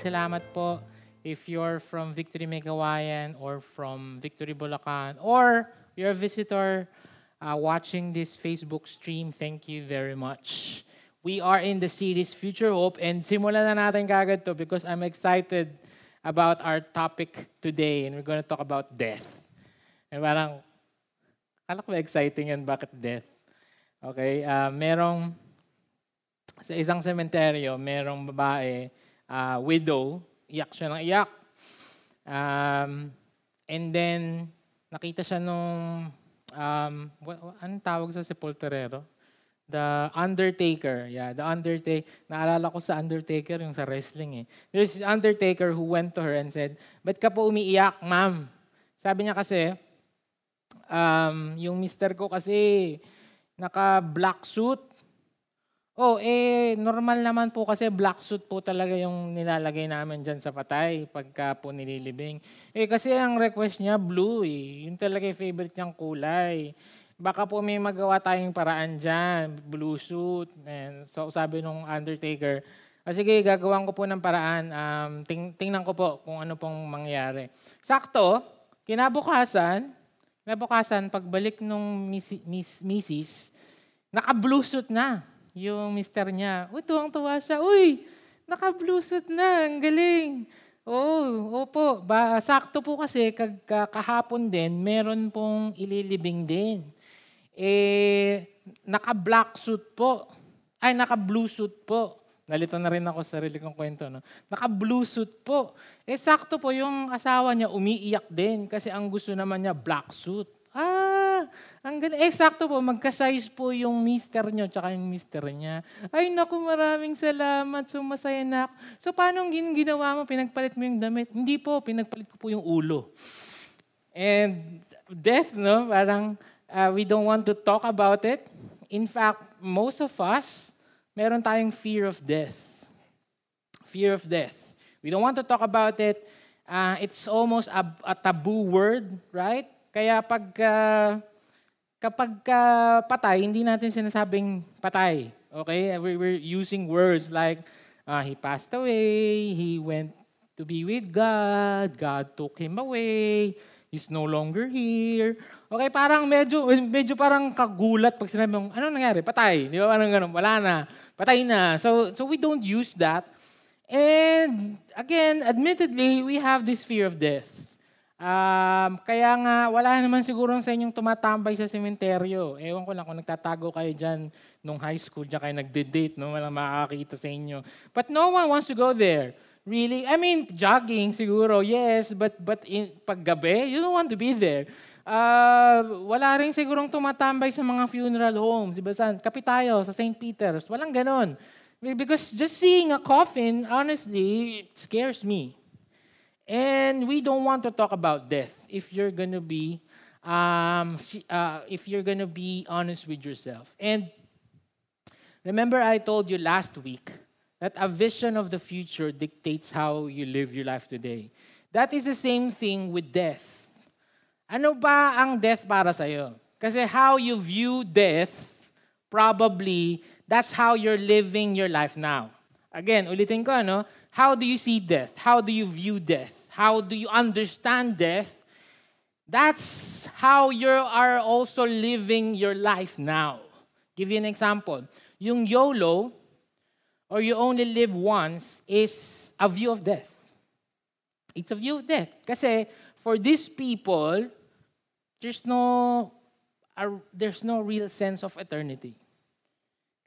salamat po if you're from Victory Megawayan or from Victory Bulacan or you're a visitor uh, watching this Facebook stream, thank you very much. We are in the series Future Hope and simulan na natin kagad to because I'm excited about our topic today and we're going to talk about death. And parang, kala ko exciting yan, bakit death? Okay, uh, merong, sa isang sementeryo, merong babae, uh, widow, iyak siya ng iyak. Um, and then, nakita siya nung, um, what, anong tawag sa sepulturero? The Undertaker. Yeah, the Undertaker. Naalala ko sa Undertaker, yung sa wrestling eh. There's this Undertaker who went to her and said, Ba't ka po umiiyak, ma'am? Sabi niya kasi, um, yung mister ko kasi naka-black suit. Oh, eh, normal naman po kasi black suit po talaga yung nilalagay namin dyan sa patay pagka po nililibing. Eh, kasi ang request niya, blue eh. Yun talaga yung favorite niyang kulay. Baka po may magawa tayong paraan dyan, blue suit. And so, sabi nung Undertaker, ah, sige, gagawan ko po ng paraan. Um, ting- tingnan ko po kung ano pong mangyari. Sakto, kinabukasan, kinabukasan, pagbalik nung miss, miss, misis, naka-blue suit na yung mister niya. Uy, tuwang-tuwa siya. Uy, naka-blue suit na. Ang galing. Oh, opo. Ba, sakto po kasi kag, kahapon din, meron pong ililibing din. Eh, naka-black suit po. Ay, naka-blue suit po. Nalito na rin ako sa sarili kong kwento. No? Naka-blue suit po. Eh, sakto po yung asawa niya umiiyak din kasi ang gusto naman niya black suit. Ah, ang galing. Eh, sakto po, magka-size po yung mister nyo tsaka yung mister niya. Ay, naku, maraming salamat. So, masaya na. So, paano gin ginawa mo? Pinagpalit mo yung damit? Hindi po, pinagpalit ko po yung ulo. And death, no? Parang uh, we don't want to talk about it. In fact, most of us, meron tayong fear of death. Fear of death. We don't want to talk about it. Uh, it's almost a, a taboo word, right? Kaya pag uh, kapag uh, patay, hindi natin sinasabing patay. Okay? We're using words like uh, he passed away, he went to be with God, God took him away, he's no longer here. Okay, parang medyo medyo parang kagulat pag sinabi mong ano nangyari? Patay. Di ba? Parang ganun, wala na. Patay na. So so we don't use that. And again, admittedly, we have this fear of death. Um, kaya nga, wala naman siguro sa inyong tumatambay sa sementeryo. Ewan ko lang kung nagtatago kayo dyan nung high school, dyan kayo nagde-date, no? walang makakakita sa inyo. But no one wants to go there. Really? I mean, jogging siguro, yes, but but in, paggabi, you don't want to be there. Uh, wala rin sigurong tumatambay sa mga funeral homes. Diba saan? Kapit tayo, sa St. Peter's. Walang ganon. Because just seeing a coffin, honestly, it scares me. And we don't want to talk about death if you're going to be um, uh, if you're going to be honest with yourself. And remember I told you last week that a vision of the future dictates how you live your life today. That is the same thing with death. Ano ba ang death para sa iyo? Kasi how you view death, probably that's how you're living your life now. Again, ulitin ko, ano? How do you see death? How do you view death? How do you understand death? That's how you are also living your life now. Give you an example. Yung YOLO, or you only live once, is a view of death. It's a view of death. Kasi for these people, there's no, there's no real sense of eternity.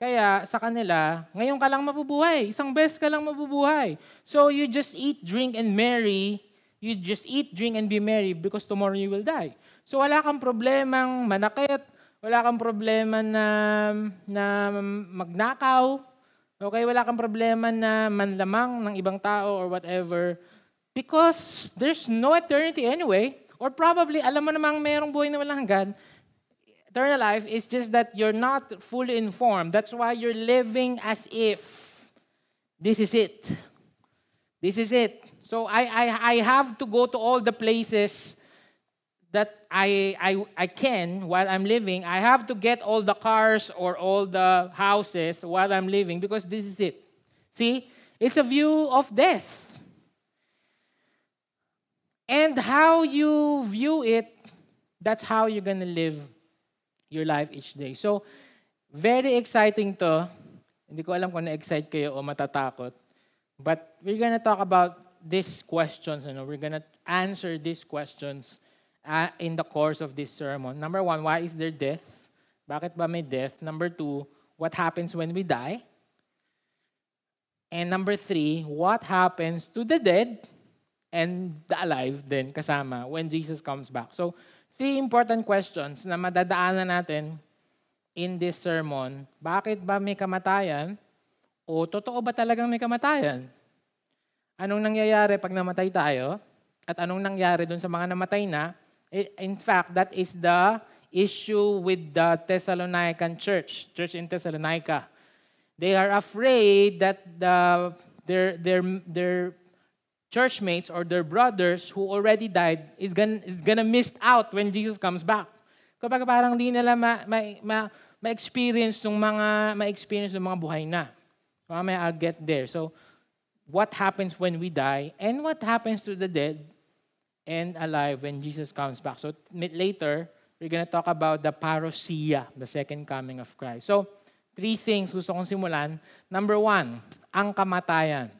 Kaya sa kanila, ngayon ka lang mabubuhay. Isang beses ka lang mabubuhay. So you just eat, drink, and marry. You just eat, drink, and be merry because tomorrow you will die. So wala kang problemang manakit. Wala kang problema na, na magnakaw. Okay, wala kang problema na manlamang ng ibang tao or whatever. Because there's no eternity anyway. Or probably, alam mo namang merong buhay na walang hanggan eternal life is just that you're not fully informed. That's why you're living as if this is it. This is it. So I, I, I have to go to all the places that I, I, I can while I'm living. I have to get all the cars or all the houses while I'm living because this is it. See? It's a view of death. And how you view it, that's how you're gonna live your life each day. So, very exciting to. Hindi ko alam kung na-excite kayo o matatakot. But we're gonna talk about these questions. You know, we're gonna answer these questions uh, in the course of this sermon. Number one, why is there death? Bakit ba may death? Number two, what happens when we die? And number three, what happens to the dead and the alive then kasama when Jesus comes back? So, three important questions na madadaanan natin in this sermon. Bakit ba may kamatayan? O totoo ba talagang may kamatayan? Anong nangyayari pag namatay tayo? At anong nangyari dun sa mga namatay na? In fact, that is the issue with the Thessalonican church, church in Thessalonica. They are afraid that the, their, their, their churchmates or their brothers who already died is gonna, is gonna miss out when Jesus comes back. Kapag parang di nila ma, ma, ma, ma-experience ng mga ma-experience ng mga buhay na. So, may I'll get there. So, what happens when we die and what happens to the dead and alive when Jesus comes back. So later, we're to talk about the parousia, the second coming of Christ. So, three things gusto kong simulan. Number one, ang kamatayan.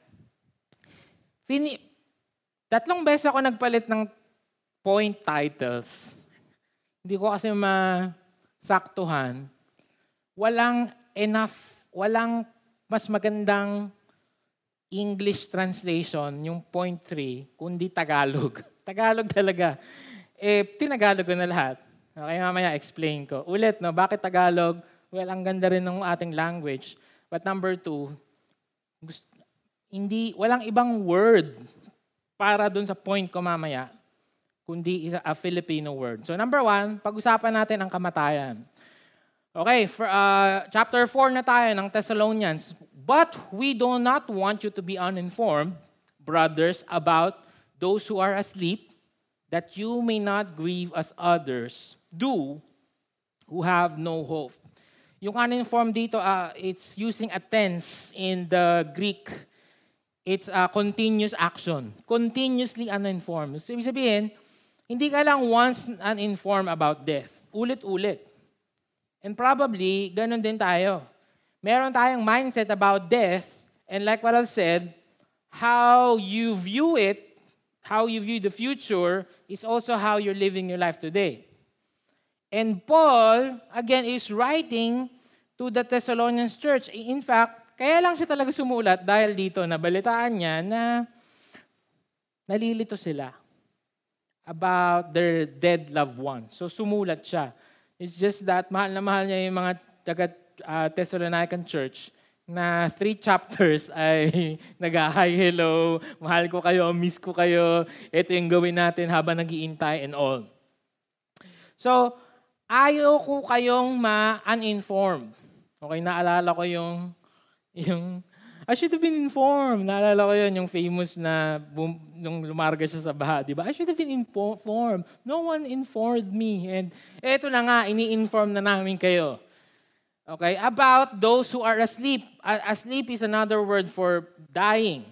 Fini Tatlong beses ako nagpalit ng point titles. Hindi ko kasi masaktuhan. Walang enough, walang mas magandang English translation, yung point 3, kundi Tagalog. Tagalog talaga. Eh, tinagalog ko na lahat. Okay, mamaya explain ko. Ulit, no, bakit Tagalog? Well, ang ganda rin ng ating language. But number two, gusto, hindi, walang ibang word para dun sa point ko mamaya, kundi isa, a Filipino word. So number one, pag-usapan natin ang kamatayan. Okay, for, uh, chapter 4 na tayo ng Thessalonians. But we do not want you to be uninformed, brothers, about those who are asleep, that you may not grieve as others do who have no hope. Yung uninformed dito, uh, it's using a tense in the Greek. It's a continuous action. Continuously uninformed. So, ibig sabihin, hindi ka lang once uninformed about death. Ulit-ulit. And probably, ganun din tayo. Meron tayong mindset about death, and like what I've said, how you view it how you view the future is also how you're living your life today. And Paul, again, is writing to the Thessalonians church. In fact, kaya lang siya talaga sumulat dahil dito nabalitaan niya na nalilito sila about their dead loved ones. So sumulat siya. It's just that mahal na mahal niya yung mga taga uh, Thessalonican church na three chapters ay nag-hi, hello, mahal ko kayo, miss ko kayo, ito yung gawin natin habang nag-iintay and all. So, ayaw ko kayong ma-uninformed. Okay, naalala ko yung, yung, I should have been informed. Naalala ko yun, yung famous na, boom, nung lumarga siya sa baha, di ba? I should have been informed. No one informed me. And eto na nga, ini-inform na namin kayo. Okay, about those who are asleep. Asleep is another word for dying.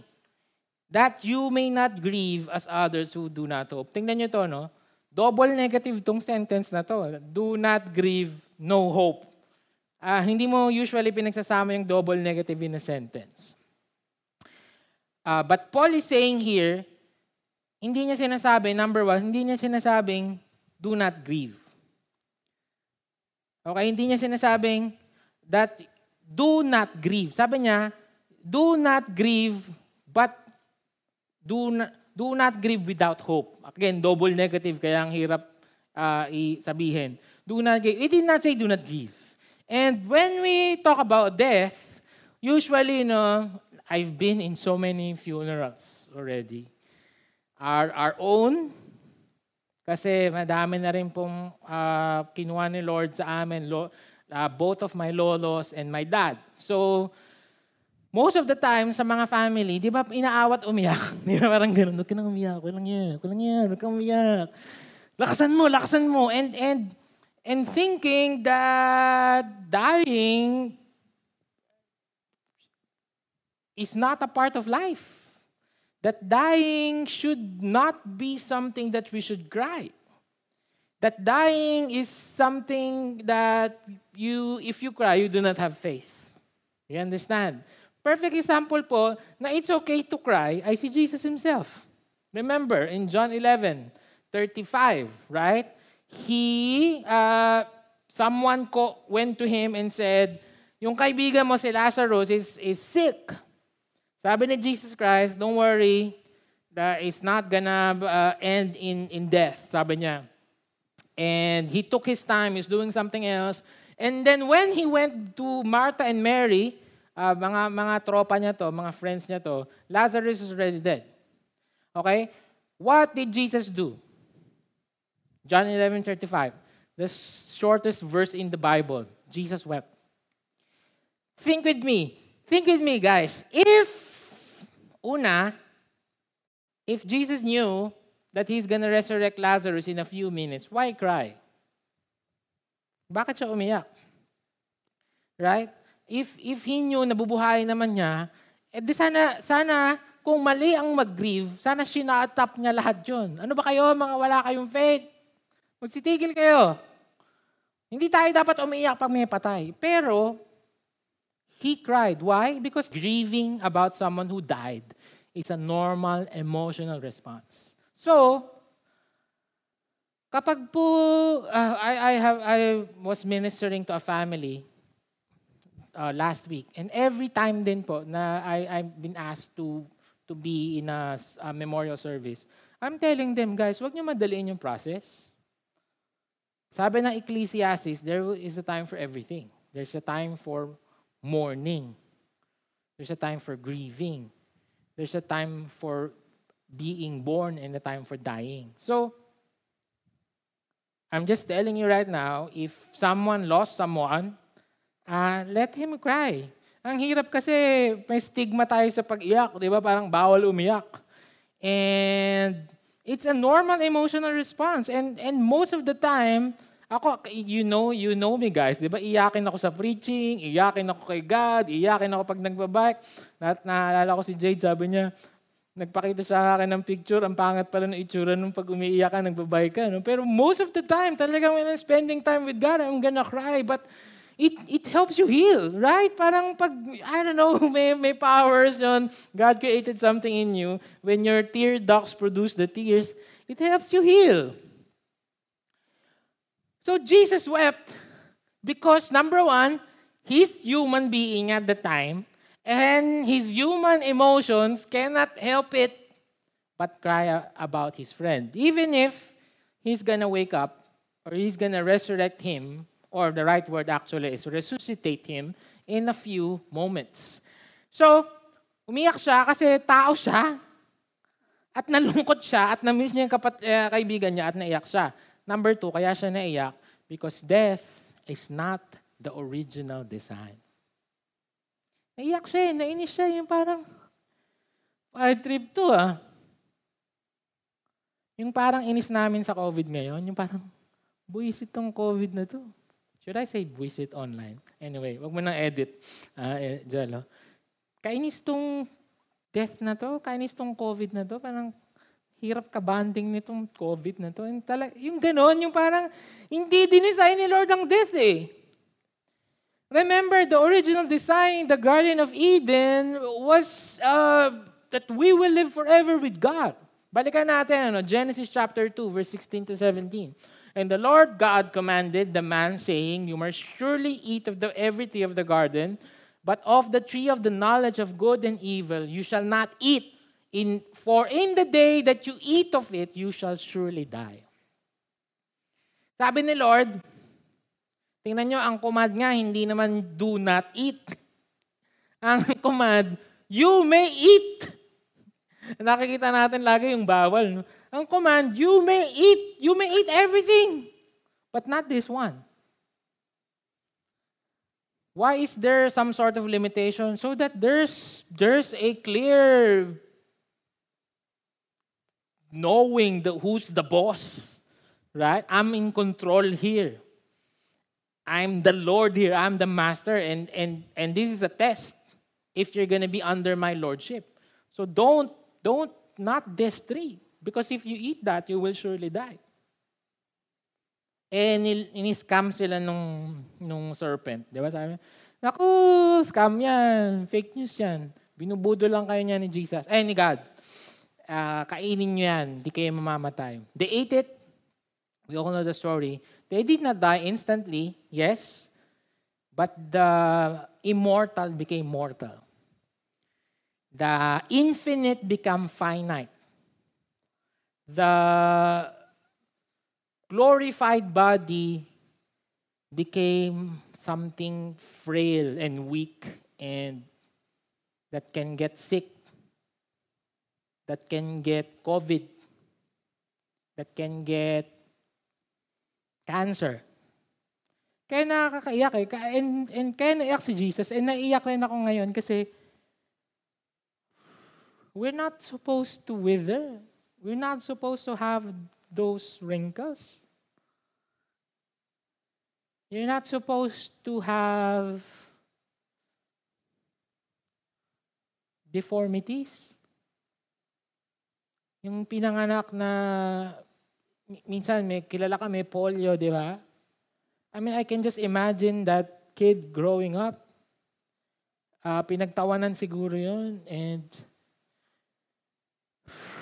That you may not grieve as others who do not hope. Tingnan nyo to, no? Double negative tong sentence na to. Do not grieve, no hope. Uh, hindi mo usually pinagsasama yung double negative in a sentence. Uh, but Paul is saying here, hindi niya sinasabi, number one, hindi niya sinasabing, do not grieve. Okay, hindi niya sinasabing, that do not grieve. Sabi niya, do not grieve, but do not, do not grieve without hope. Again, double negative, kaya ang hirap uh, sabihin. Do not grieve. It did not say do not grieve. And when we talk about death, usually, you know, I've been in so many funerals already. Our, our own, kasi madami na rin pong uh, kinuha ni Lord sa amin. Lord, uh, both of my lolos and my dad. So, most of the time sa mga family, di ba inaawat umiyak? di ba parang ganun, huwag ka nang umiyak, huwag lang yan, huwag lang yan, huwag kang umiyak. Lakasan mo, lakasan mo. And, and, and thinking that dying is not a part of life. That dying should not be something that we should cry. That dying is something that you, if you cry, you do not have faith. You understand? Perfect example po na it's okay to cry I see Jesus himself. Remember, in John 11, 35, right? He, uh, someone co- went to him and said, yung kaibigan mo si Lazarus is, is sick. Sabi ni Jesus Christ, don't worry, that it's not gonna uh, end in, in death. Sabi niya, And he took his time, he's doing something else. And then when he went to Martha and Mary, uh, mga, mga tropa niya to, mga friends niya to, Lazarus is already dead. Okay? What did Jesus do? John 11:35, the shortest verse in the Bible. Jesus wept. Think with me. Think with me, guys. If, una, if Jesus knew that He's gonna resurrect Lazarus in a few minutes, why cry? Bakit siya umiyak? Right? If, if He knew na bubuhayin naman niya, eh di sana, sana kung mali ang mag-grieve, sana sinatap niya lahat yun. Ano ba kayo, mga wala kayong faith? Magsitigil kayo. Hindi tayo dapat umiiyak pag may patay. Pero, he cried. Why? Because grieving about someone who died is a normal emotional response. So, kapag po uh, I, I, have, I was ministering to a family uh, last week, and every time din po na I, I've been asked to, to be in a, a memorial service, I'm telling them, guys, wag niyo madaliin yung process. Sabi ng Ecclesiastes, there is a time for everything. There's a time for mourning. There's a time for grieving. There's a time for being born and the time for dying. So, I'm just telling you right now, if someone lost someone, uh, let him cry. Ang hirap kasi may stigma tayo sa pag-iyak, di ba? Parang bawal umiyak. And it's a normal emotional response. And, and most of the time, ako, you know, you know me guys, di ba? Iyakin ako sa preaching, iyakin ako kay God, iyakin ako pag nagbabike. Na, naalala ko si Jade, sabi niya, Nagpakita sa akin ng picture, ang pangat pala ng itsura nung pag umiiyak ka, nagbabay ka. No? Pero most of the time, talaga when I'm spending time with God, I'm gonna cry. But it, it helps you heal, right? Parang pag, I don't know, may, may powers yun. God created something in you. When your tear ducts produce the tears, it helps you heal. So Jesus wept because number one, he's human being at the time. And his human emotions cannot help it but cry about his friend. Even if he's gonna wake up or he's gonna resurrect him, or the right word actually is resuscitate him in a few moments. So, umiyak siya kasi tao siya. At nalungkot siya at na-miss niya yung kapat, uh, kaibigan niya at naiyak siya. Number two, kaya siya naiyak because death is not the original design. Naiyak siya eh. Nainis siya. Yung parang, bad trip to ah. Yung parang inis namin sa COVID ngayon, yung parang, buwisit tong COVID na to. Should I say buwisit online? Anyway, wag mo nang edit. Uh, eh, Jalo. Kainis tong death na to, kainis tong COVID na to, parang hirap ka banding nitong COVID na to. Yung, tala, yung ganon, yung parang, hindi dinisign ni Lord ang death eh. Remember, the original design, the Garden of Eden, was uh, that we will live forever with God. Balikan natin, ano, Genesis chapter 2, verse 16 to 17. And the Lord God commanded the man, saying, You must surely eat of the every tree of the garden, but of the tree of the knowledge of good and evil you shall not eat. In, for in the day that you eat of it, you shall surely die. Sabi ni Lord, Tingnan nyo, ang command nga, hindi naman do not eat. Ang command, you may eat. Nakikita natin lagi yung bawal. No? Ang command, you may eat. You may eat everything. But not this one. Why is there some sort of limitation? So that there's, there's a clear knowing the, who's the boss. Right? I'm in control here. I'm the Lord here. I'm the master. And, and, and this is a test. if you're going to be under my lordship. So don't, don't not this tree. Because if you eat that, you will surely die. Eh, in-scam sila nung, nung serpent. Di ba sabi? Naku, scam yan. Fake news yan. Binubudo lang kayo niya ni Jesus. Eh, ni God. Uh, kainin nyo yan. Di kayo mamamatay. They ate it. We all know the story. They did not die instantly, yes. But the immortal became mortal. The infinite become finite. The glorified body became something frail and weak and that can get sick, that can get COVID, that can get cancer. Kaya nakakaiyak eh. And, and kaya naiyak si Jesus. And naiyak rin ako ngayon kasi we're not supposed to wither. We're not supposed to have those wrinkles. You're not supposed to have deformities. Yung pinanganak na minsan may kilala ka, may polio, di ba? I mean, I can just imagine that kid growing up. Uh, pinagtawanan siguro yun. And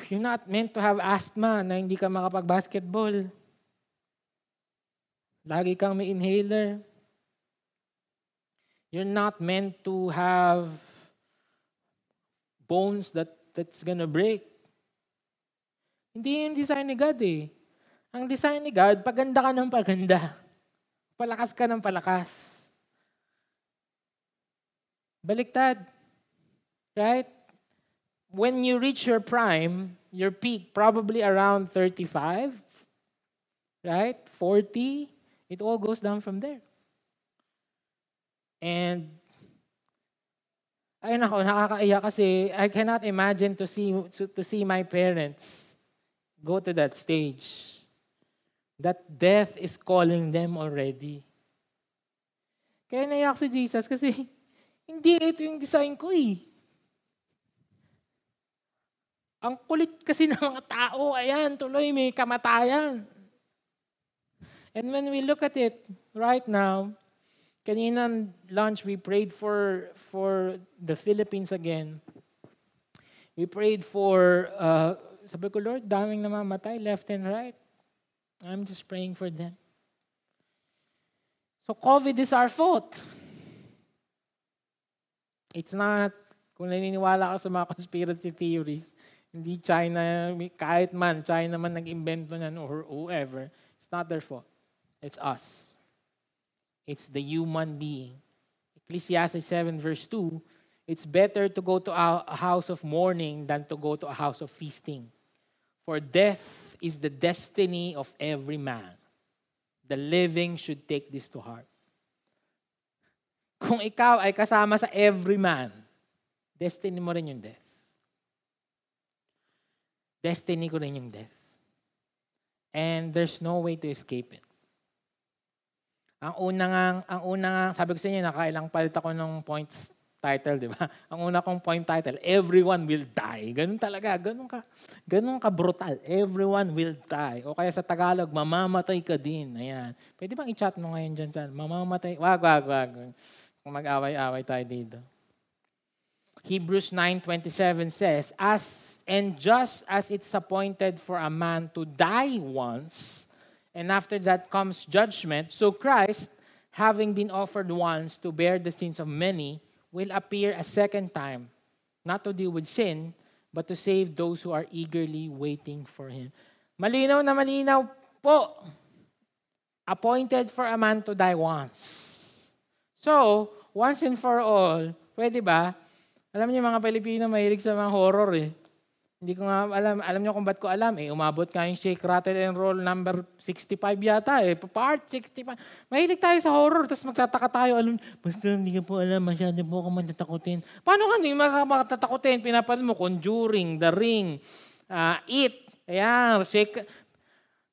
you're not meant to have asthma na hindi ka makapag-basketball. Lagi kang may inhaler. You're not meant to have bones that that's gonna break. Hindi yung design ni God eh. Ang design ni God, paganda ka ng paganda. Palakas ka ng palakas. Baliktad. Right? When you reach your prime, your peak, probably around 35, right? 40, it all goes down from there. And ay nako, nakakaiyak kasi I cannot imagine to see to, to see my parents go to that stage that death is calling them already. Kaya naiyak si Jesus kasi hindi ito yung design ko eh. Ang kulit kasi ng mga tao, ayan, tuloy may kamatayan. And when we look at it right now, kanina lunch we prayed for for the Philippines again. We prayed for, uh, sabi ko, Lord, daming namamatay left and right. I'm just praying for them. So COVID is our fault. It's not, kung naniniwala ka sa mga conspiracy theories, hindi China, kahit man, China man nag-invento niyan or whoever, it's not their fault. It's us. It's the human being. Ecclesiastes 7 verse 2, it's better to go to a house of mourning than to go to a house of feasting. For death is the destiny of every man. The living should take this to heart. Kung ikaw ay kasama sa every man, destiny mo rin yung death. Destiny ko rin yung death. And there's no way to escape it. Ang una nga, ang una nga, sabi ko sa inyo, nakailang palit ako ng points title, di ba? Ang una kong point title, everyone will die. Ganun talaga, ganun ka, ganun ka brutal. Everyone will die. O kaya sa Tagalog, mamamatay ka din. Ayan. Pwede bang i-chat mo ngayon dyan sa, mamamatay, wag, wag, wag. Kung mag-away-away tayo dito. Hebrews 9.27 says, As and just as it's appointed for a man to die once, and after that comes judgment, so Christ, having been offered once to bear the sins of many, will appear a second time, not to deal with sin, but to save those who are eagerly waiting for Him. Malinaw na malinaw po. Appointed for a man to die once. So, once and for all, pwede ba? Alam niyo mga Pilipino mahilig sa mga horror eh. Hindi ko nga alam, alam niyo kung ba't ko alam eh. Umabot ka yung Shake, Rattle, and Roll number 65 yata eh. Part 65. Mahilig tayo sa horror, tapos magtataka tayo. Alam, basta hindi ka po alam, masyado po ako matatakutin. Paano ka hindi makatatakutin? Pinapanood mo, Conjuring, The Ring, uh, It, ayan, Shake.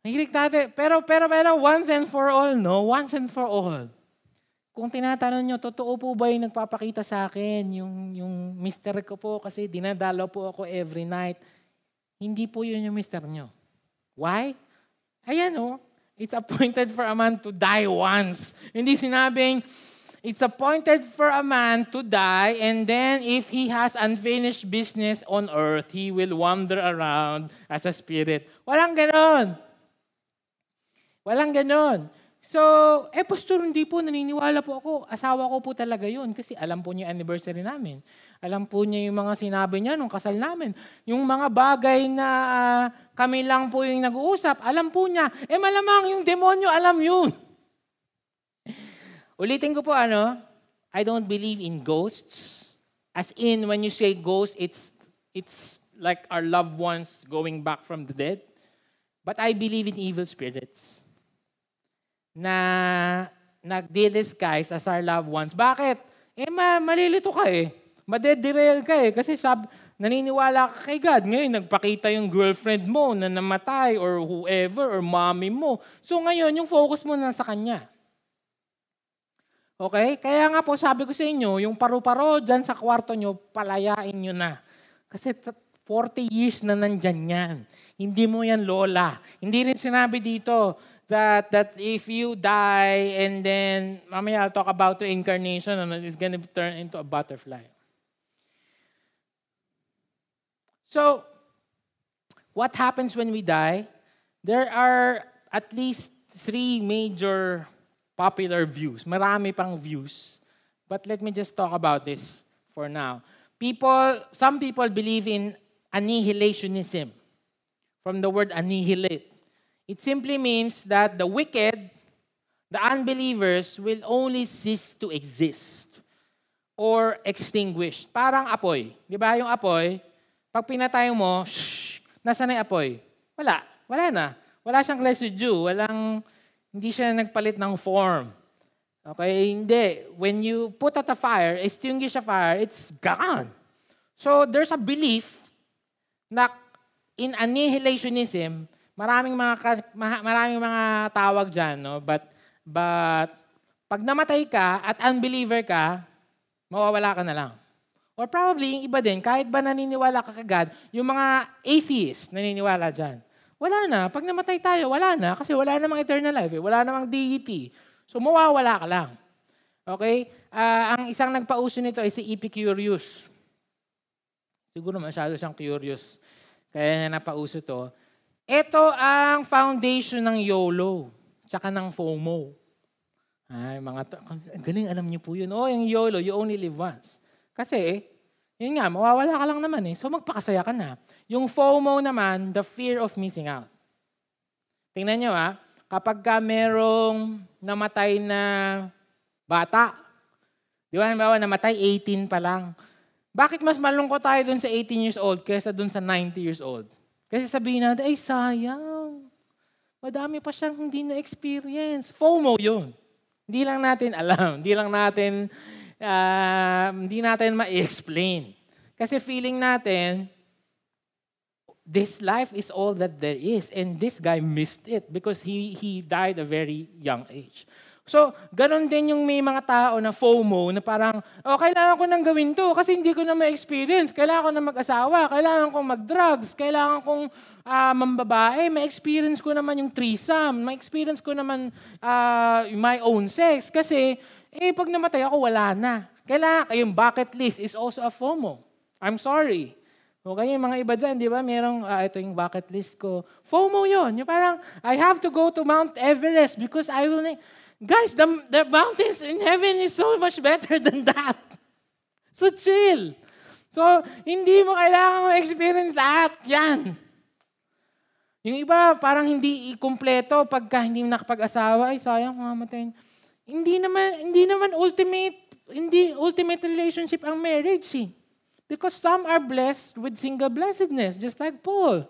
Mahilig tayo. Pero, pero, pero, once and for all, no? Once and for all. Kung tinatanong nyo, totoo po ba yung nagpapakita sa akin, yung, yung mister ko po, kasi dinadalo po ako every night. Hindi po yun yung mister nyo. Why? Ayan o, oh, it's appointed for a man to die once. Hindi sinabing, it's appointed for a man to die, and then if he has unfinished business on earth, he will wander around as a spirit. Walang ganon. Walang ganon. So, eh, pastor, hindi po, naniniwala po ako. Asawa ko po talaga yun kasi alam po niya anniversary namin. Alam po niya yung mga sinabi niya nung kasal namin. Yung mga bagay na uh, kami lang po yung nag-uusap, alam po niya. Eh, malamang yung demonyo, alam yun. Ulitin ko po ano, I don't believe in ghosts. As in, when you say ghost, it's, it's like our loved ones going back from the dead. But I believe in evil spirits na nagdi-disguise as our loved ones. Bakit? Eh, ma- malilito ka eh. Madederail ka eh. Kasi sab naniniwala ka kay God. Ngayon, nagpakita yung girlfriend mo na namatay or whoever or mommy mo. So ngayon, yung focus mo na sa Kanya. Okay? Kaya nga po, sabi ko sa inyo, yung paru-paro dyan sa kwarto nyo, palayain nyo na. Kasi 40 years na nandyan yan. Hindi mo yan lola. Hindi rin sinabi dito, that that if you die and then mamaya I'll talk about reincarnation and it's going to turn into a butterfly. So, what happens when we die? There are at least three major popular views. Marami pang views. But let me just talk about this for now. People, some people believe in annihilationism. From the word annihilate. It simply means that the wicked, the unbelievers, will only cease to exist or extinguished. Parang apoy. Di ba yung apoy? Pag pinatay mo, shh, nasa na yung apoy? Wala. Wala na. Wala siyang residue. Walang, hindi siya nagpalit ng form. Okay? Hindi. When you put out a fire, extinguish a fire, it's gone. So there's a belief na in annihilationism, maraming mga maraming mga tawag diyan, no? But but pag namatay ka at unbeliever ka, mawawala ka na lang. Or probably, yung iba din, kahit ba naniniwala ka kagad, yung mga atheists naniniwala dyan. Wala na. Pag namatay tayo, wala na. Kasi wala namang eternal life. Eh. Wala namang deity. So, mawawala ka lang. Okay? Uh, ang isang nagpauso nito ay si Epicurus. Siguro masyado siyang curious. Kaya niya napauso to. Ito ang foundation ng YOLO, tsaka ng FOMO. Ay, mga to, galing alam niyo po yun. Oh, yung YOLO, you only live once. Kasi, yun nga, mawawala ka lang naman eh. So magpakasaya ka na. Yung FOMO naman, the fear of missing out. Tingnan nyo ah, kapag ka merong namatay na bata, di ba, halimbawa, namatay 18 pa lang. Bakit mas malungkot tayo dun sa 18 years old kaysa dun sa 90 years old? Kasi sabihin natin, ay sayang. Madami pa siyang hindi na-experience. FOMO yun. Hindi lang natin alam. Hindi lang natin, uh, hindi natin ma-explain. Kasi feeling natin, this life is all that there is. And this guy missed it because he, he died a very young age. So, ganun din yung may mga tao na FOMO na parang, oh, kailangan ko nang gawin to kasi hindi ko na ma-experience. Kailangan ko na mag-asawa, kailangan kong mag-drugs, kailangan kong uh, mambabae. Ma-experience ko naman yung threesome, ma-experience ko naman uh, my own sex. Kasi, eh, pag namatay ako, wala na. Kailangan, yung bucket list is also a FOMO. I'm sorry. Okay, yung mga iba dyan, di ba? Merong, uh, ito yung bucket list ko. FOMO yon Yung parang, I have to go to Mount Everest because I will... Guys, the, the mountains in heaven is so much better than that. So chill. So, hindi mo kailangan experience lahat. Yan. Yung iba, parang hindi ikumpleto pagka hindi nakapag-asawa. Ay, sayang, mamamatay. Hindi naman, hindi naman ultimate, hindi ultimate relationship ang marriage eh. Because some are blessed with single blessedness, just like Paul.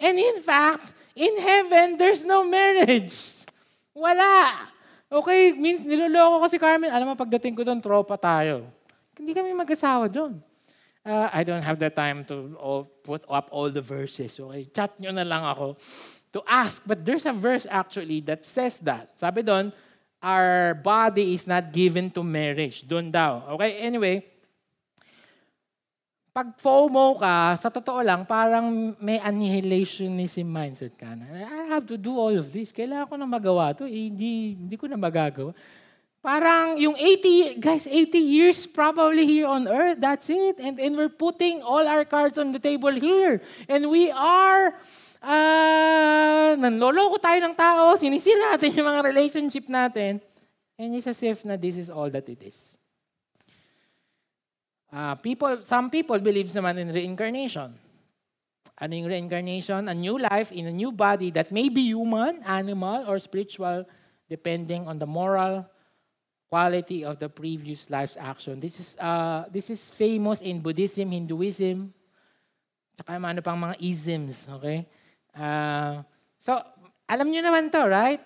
And in fact, in heaven, there's no marriage. Wala. Okay, min, niloloko ko si Carmen. Alam mo, pagdating ko doon, tropa tayo. Hindi kami mag-asawa doon. Uh, I don't have the time to all, put up all the verses. Okay, chat nyo na lang ako to ask. But there's a verse actually that says that. Sabi doon, our body is not given to marriage. Doon daw. Okay, anyway, pag FOMO ka, sa totoo lang, parang may annihilationism mindset ka na. I have to do all of this. Kailangan ko na magawa to. Eh, hindi, hindi ko na magagawa. Parang yung 80, guys, 80 years probably here on earth. That's it. And, and we're putting all our cards on the table here. And we are, uh, nanloloko tayo ng tao, sinisira natin yung mga relationship natin. And it's as if na this is all that it is. Uh, people, some people believes naman in reincarnation. Ano yung reincarnation? A new life in a new body that may be human, animal, or spiritual, depending on the moral quality of the previous life's action. This is, uh, this is famous in Buddhism, Hinduism, tsaka ano pang mga isms, okay? Uh, so, alam nyo naman to, right?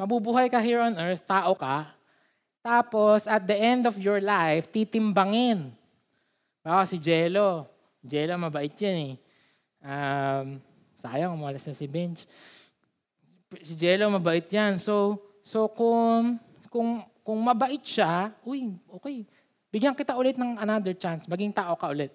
Mabubuhay ka here on earth, tao ka, tapos at the end of your life, titimbangin ako si Jello. Jello, mabait yan eh. Um, sayang, umalas na si Bench. Si Jello, mabait yan. So, so kung, kung, kung mabait siya, uy, okay. Bigyan kita ulit ng another chance. Maging tao ka ulit.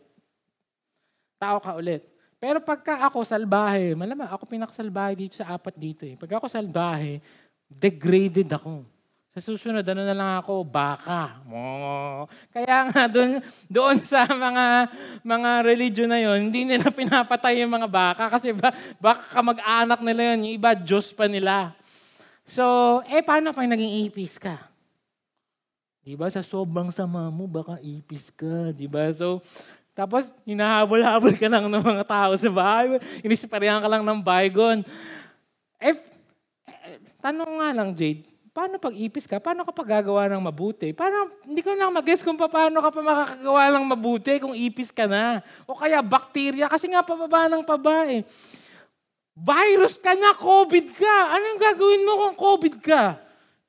Tao ka ulit. Pero pagka ako salbahe, malamang ako pinakasalbahe dito sa apat dito eh. Pagka ako salbahe, degraded ako. Sa susunod, ano na lang ako, baka. Mo. Kaya nga, doon, doon sa mga, mga religion na yon, hindi nila pinapatay yung mga baka kasi ba, baka kamag-anak nila yon, yung iba, Diyos pa nila. So, eh, paano pag naging ipis ka? Di ba? Sa sobrang sama mo, baka ipis ka. Di ba? So, tapos, hinahabol-habol ka lang ng mga tao sa bahay. Inisiparihan ka lang ng bygone. Eh, eh, tanong nga lang, Jade, paano pag ipis ka? Paano ka pag gagawa ng mabuti? Parang hindi ko lang mag-guess kung paano ka pa makakagawa ng mabuti kung ipis ka na. O kaya bakterya, kasi nga pababa ng paba eh. Virus ka na, COVID ka. Anong gagawin mo kung COVID ka?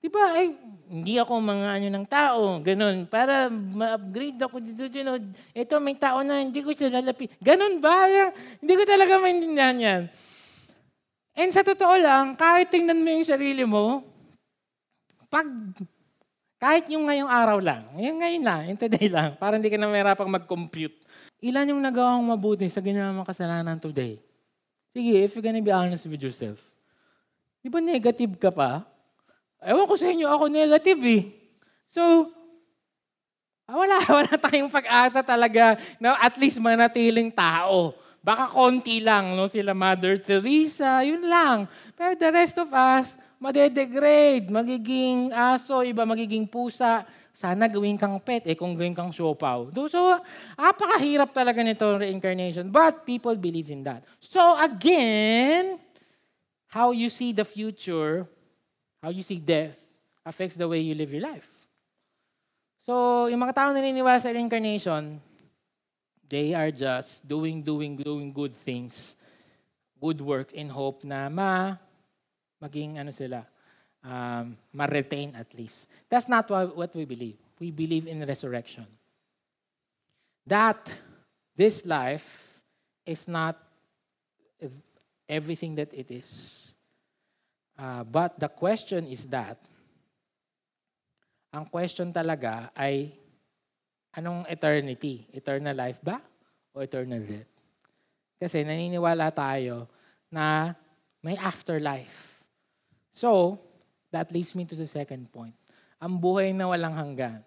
Di ba? Eh, hindi ako mga ano ng tao, ganun. Para ma-upgrade ako dito, dito. Ito, may tao na hindi ko siya lalapi. Ganun ba? Hindi ko talaga maintindihan yan. And sa totoo lang, kahit tingnan mo yung sarili mo, pag, kahit yung ngayong araw lang, yung ngayon lang, yung today lang, para hindi ka na mahirapang mag-compute. Ilan yung nagawang mabuti sa ginawa mong kasalanan today? Sige, if you're gonna be honest with yourself. Di ba negative ka pa? Ewan ko sa inyo, ako negative eh. So, ah, wala, wala tayong pag-asa talaga na at least manatiling tao. Baka konti lang, no? Sila Mother Teresa, yun lang. Pero the rest of us, madedegrade, magiging aso, iba magiging pusa. Sana gawin kang pet, eh kung gawin kang siopaw. So, apakahirap talaga nito reincarnation. But people believe in that. So again, how you see the future, how you see death, affects the way you live your life. So, yung mga tao naniniwala sa reincarnation, they are just doing, doing, doing good things, good work in hope na ma maging ano sila, um, ma-retain at least. That's not what, we believe. We believe in resurrection. That this life is not everything that it is. Uh, but the question is that, ang question talaga ay, anong eternity? Eternal life ba? O eternal death? Kasi naniniwala tayo na may afterlife. So, that leads me to the second point. Ang buhay na walang hanggan.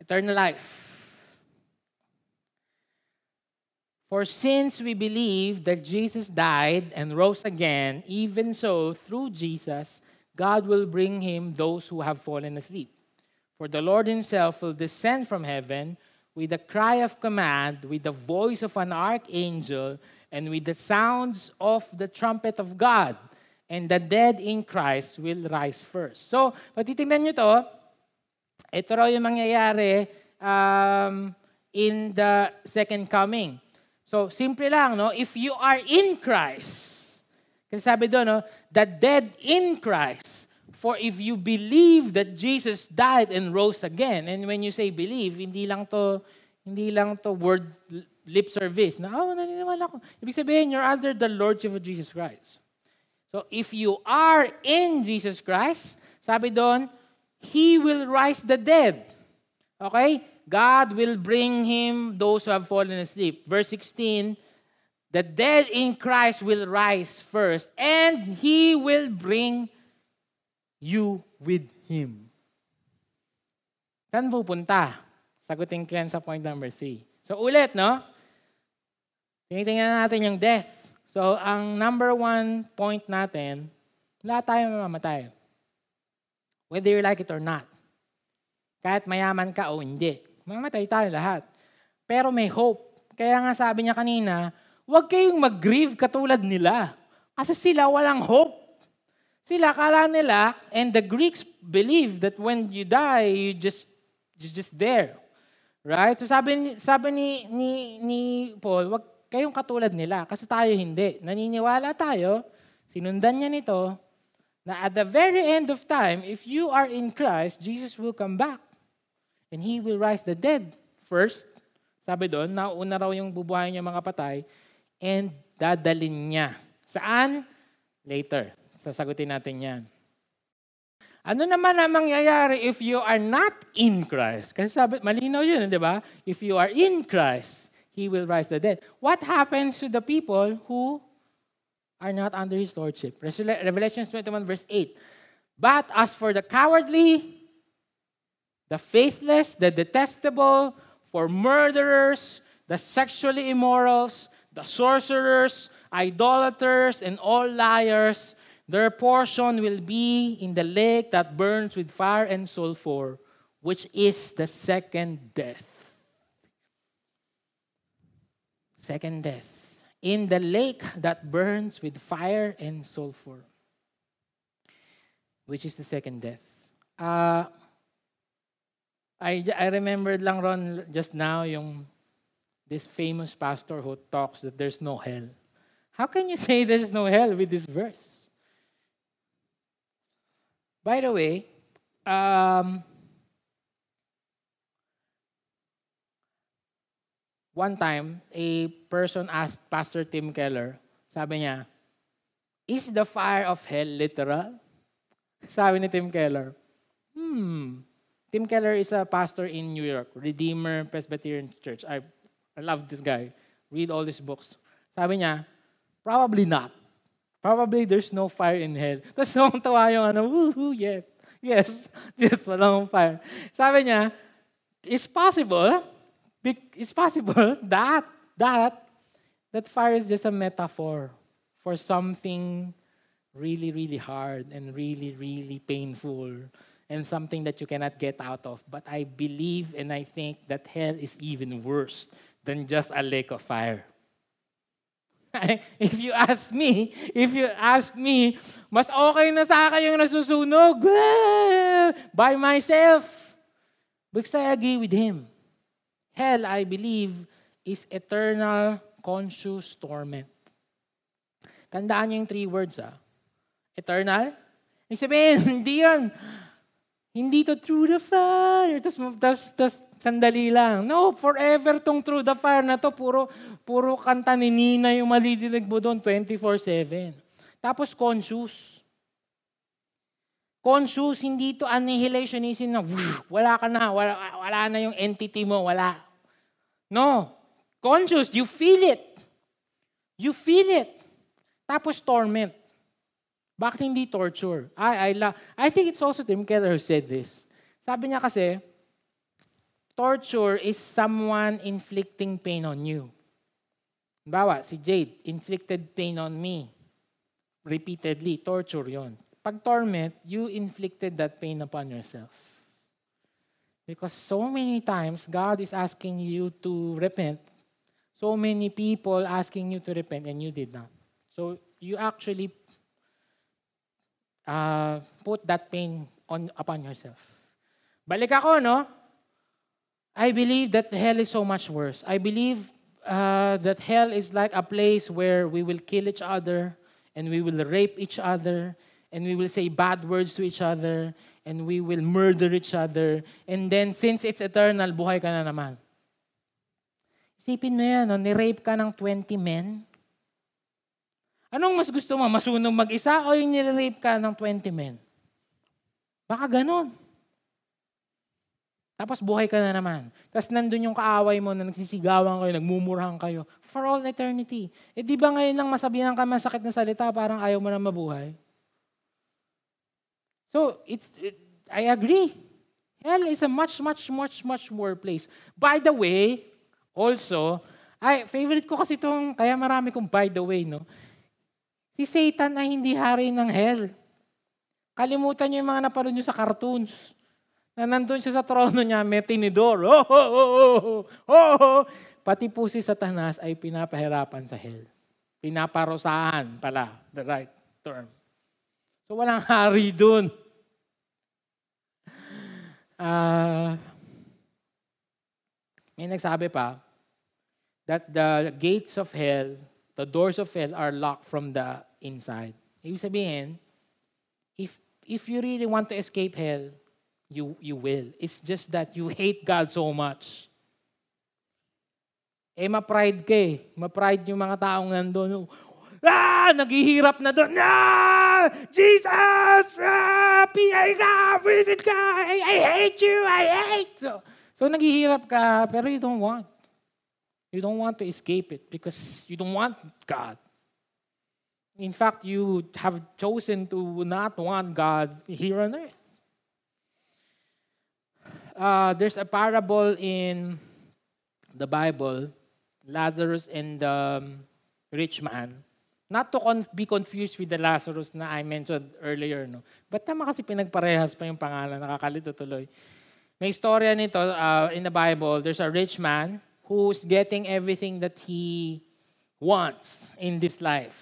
Eternal life. For since we believe that Jesus died and rose again, even so, through Jesus, God will bring him those who have fallen asleep. For the Lord himself will descend from heaven with a cry of command, with the voice of an archangel, and with the sounds of the trumpet of God, and the dead in Christ will rise first. So, patitingnan nyo to, ito raw yung mangyayari um, in the second coming. So, simple lang, no? If you are in Christ, kasi sabi doon, no? The dead in Christ. For if you believe that Jesus died and rose again, and when you say believe, hindi lang to, hindi lang to word lip service na, oh, naniniwala ko. Ibig sabihin, you're under the Lordship of Jesus Christ. So if you are in Jesus Christ, sabi doon, He will rise the dead. Okay? God will bring him those who have fallen asleep. Verse 16, the dead in Christ will rise first, and He will bring you with Him. Saan pupunta? Sagutin ko yan sa point number three. So ulit, no? Tinitingnan natin yung death. So ang number one point natin, wala tayong mamamatay. Whether you like it or not. Kahit mayaman ka o hindi. Mamatay tayo lahat. Pero may hope. Kaya nga sabi niya kanina, huwag kayong mag-grieve katulad nila. Kasi sila walang hope. Sila kala nila, and the Greeks believe that when you die, you just, you're just there. Right? So sabi, sabi ni, ni, ni Paul, wag kayong katulad nila kasi tayo hindi. Naniniwala tayo, sinundan niya nito, na at the very end of time, if you are in Christ, Jesus will come back. And He will rise the dead first. Sabi doon, nauna raw yung bubuhayin niya mga patay, and dadalin niya. Saan? Later. Sasagutin natin yan. Ano naman ang mangyayari if you are not in Christ? Kasi sabi, malinaw yun, di ba? If you are in Christ, He will rise the dead. What happens to the people who are not under His Lordship? Revelation 21 verse 8. But as for the cowardly, the faithless, the detestable, for murderers, the sexually immorals, the sorcerers, idolaters, and all liars, Their portion will be in the lake that burns with fire and sulfur, which is the second death. Second death. In the lake that burns with fire and sulfur, which is the second death. Uh, I, I remembered lang Ron just now yung this famous pastor who talks that there's no hell. How can you say there's no hell with this verse? By the way, um, one time, a person asked Pastor Tim Keller, sabi niya, Is the fire of hell literal? Sabi ni Tim Keller, Hmm. Tim Keller is a pastor in New York, Redeemer Presbyterian Church. I, I love this guy. Read all his books. Sabi niya, probably not. Probably there's no fire in hell. Tapos nung tawa yung ano, woohoo, yes. Yes, yes, walang fire. Sabi niya, it's possible, it's possible that, that, that fire is just a metaphor for something really, really hard and really, really painful and something that you cannot get out of. But I believe and I think that hell is even worse than just a lake of fire. if you ask me, if you ask me, mas okay na sa akin yung nasusunog by myself. Because I agree with him. Hell, I believe, is eternal conscious torment. Tandaan niyo yung three words, ah. Eternal? Ibig sabihin, hindi yan. Hindi to through the fire. Tapos, tapos, tapos sandali lang. No, forever tong through the fire na to. Puro, puro kanta ni Nina yung malidinig mo doon 24-7. Tapos conscious. Conscious, hindi to annihilationism na wala ka na, wala, wala na yung entity mo, wala. No. Conscious, you feel it. You feel it. Tapos torment. Bakit hindi torture? I, I, la- I think it's also Tim Keller who said this. Sabi niya kasi, Torture is someone inflicting pain on you. Bawa, si Jade, inflicted pain on me. Repeatedly, torture yon. Pag torment, you inflicted that pain upon yourself. Because so many times, God is asking you to repent. So many people asking you to repent and you did not. So you actually uh, put that pain on upon yourself. Balik ako, no? I believe that hell is so much worse. I believe uh, that hell is like a place where we will kill each other and we will rape each other and we will say bad words to each other and we will murder each other. And then, since it's eternal, buhay ka na naman. Isipin mo yan, no? ni-rape ka ng 20 men. Anong mas gusto mo? Masunog mag-isa o yung nilirape ka ng 20 men? Baka ganon. Tapos buhay ka na naman. Tapos nandun yung kaaway mo na nagsisigawan kayo, nagmumurahan kayo for all eternity. Eh di ba ngayon lang masabihan ka masakit na salita, parang ayaw mo na mabuhay? So, it's, it, I agree. Hell is a much, much, much, much more place. By the way, also, ay, favorite ko kasi itong, kaya marami kong by the way, no? Si Satan ay hindi hari ng hell. Kalimutan niyo yung mga napanood niyo sa cartoons. Na nandun siya sa trono niya, may tinidor. Oh, oh, oh, oh, oh, oh. Pati po si Satanas ay pinapahirapan sa hell. Pinaparosahan pala, the right term. So walang hari dun. Uh, may nagsabi pa that the gates of hell, the doors of hell are locked from the inside. Ibig sabihin, if, if you really want to escape hell, you, you will. It's just that you hate God so much. Eh, ma-pride ka eh. Ma-pride yung mga taong nandun. Ah! Naghihirap na doon. Ah! Jesus! Ah! PI ka! Visit ka! I, I hate you! I hate! So, so naghihirap ka, pero you don't want. You don't want to escape it because you don't want God. In fact, you have chosen to not want God here on earth. Uh, there's a parable in the Bible, Lazarus and the um, rich man. Not to con- be confused with the Lazarus na I mentioned earlier. No? But tama kasi pinagparehas pa yung pangalan, nakakalito tuloy. May istorya nito uh, in the Bible. There's a rich man who's getting everything that he wants in this life.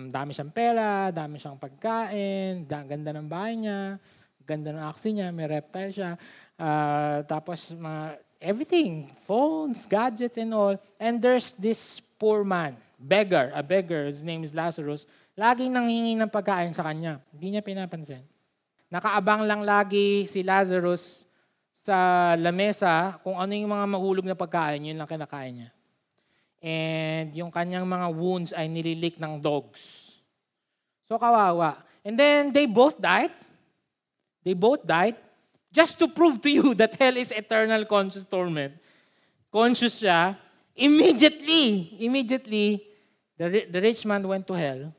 Dami siyang pera, dami siyang pagkain, ganda ng bahay niya, ganda ng aksi niya, may reptile siya. Uh, tapos mga everything, phones, gadgets and all. And there's this poor man beggar, a beggar, his name is Lazarus, laging nanghingi ng pagkain sa kanya. Hindi niya pinapansin. Nakaabang lang lagi si Lazarus sa lamesa kung ano yung mga mahulog na pagkain, yun lang kinakain niya. And yung kanyang mga wounds ay nililik ng dogs. So kawawa. And then they both died. They both died just to prove to you that hell is eternal conscious torment. Conscious siya, Immediately, immediately, the, the rich man went to hell.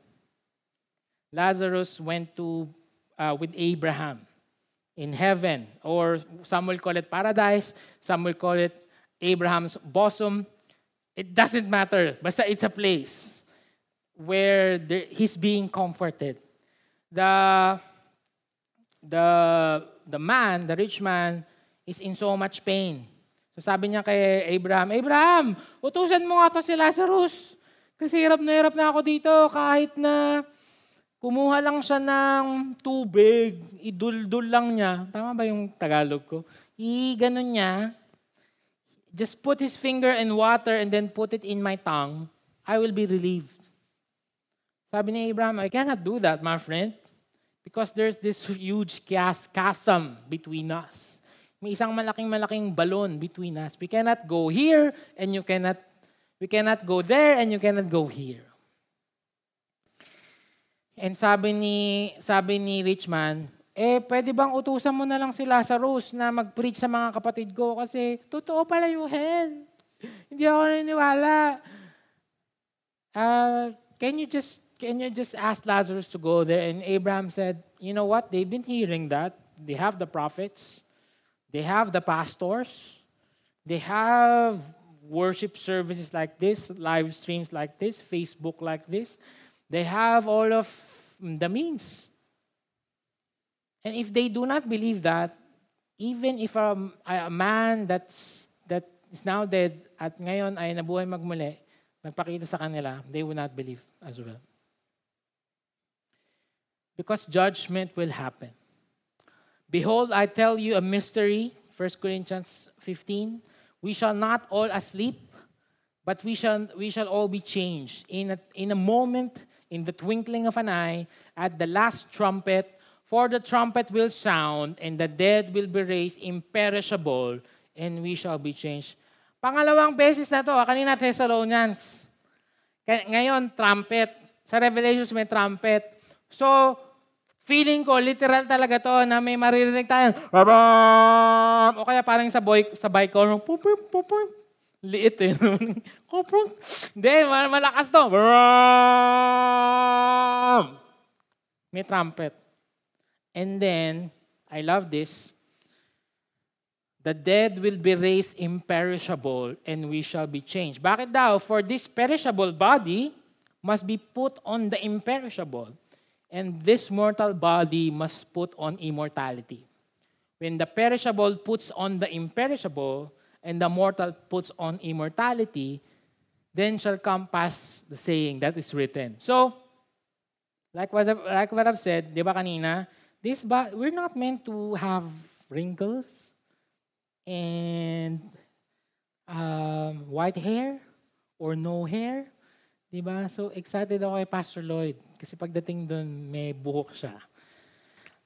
Lazarus went to uh, with Abraham in heaven, or some will call it paradise, some will call it Abraham's bosom. It doesn't matter. Basta it's a place where there, he's being comforted. The, the, the man, the rich man, is in so much pain. So sabi niya kay Abraham, Abraham, utusan mo nga to si Lazarus. Kasi hirap na hirap na ako dito kahit na kumuha lang siya ng tubig, iduldul lang niya. Tama ba yung Tagalog ko? I-ganon niya. Just put his finger in water and then put it in my tongue. I will be relieved. Sabi ni Abraham, I cannot do that, my friend. Because there's this huge chasm between us. May isang malaking-malaking balon between us. We cannot go here and you cannot we cannot go there and you cannot go here. And sabi ni sabi ni Richman, eh pwede bang utusan mo na lang si Lazarus na mag-preach sa mga kapatid ko kasi totoo pala hell. Hindi ako naniniwala. Uh, can you just can you just ask Lazarus to go there? And Abraham said, you know what? They've been hearing that. They have the prophets. They have the pastors. They have worship services like this, live streams like this, Facebook like this. They have all of the means. And if they do not believe that, even if a, a man that's, that is now dead at ngayon ay nabuhay magmuli, nagpakita sa kanila, they will not believe as well. Because judgment will happen. Behold, I tell you a mystery, 1 Corinthians 15. We shall not all asleep, but we shall, we shall all be changed. In a, in a moment, in the twinkling of an eye, at the last trumpet, for the trumpet will sound, and the dead will be raised imperishable, and we shall be changed. Pangalawang beses na to, ah, kanina Thessalonians. Ngayon, trumpet. Sa Revelations may trumpet. So, feeling ko, literal talaga to na may maririnig tayo. O kaya parang sa, boy, sa bike ko, pupur, pupur. Liit eh. Kupur. Hindi, malakas to. May trumpet. And then, I love this. The dead will be raised imperishable and we shall be changed. Bakit daw? For this perishable body must be put on the imperishable and this mortal body must put on immortality. When the perishable puts on the imperishable and the mortal puts on immortality, then shall come pass the saying that is written. So, like what I've, like what I've said, di ba kanina, this ba- we're not meant to have wrinkles, and um, white hair or no hair. Di ba? So excited ako kay Pastor Lloyd. Kasi pagdating doon, may buhok siya.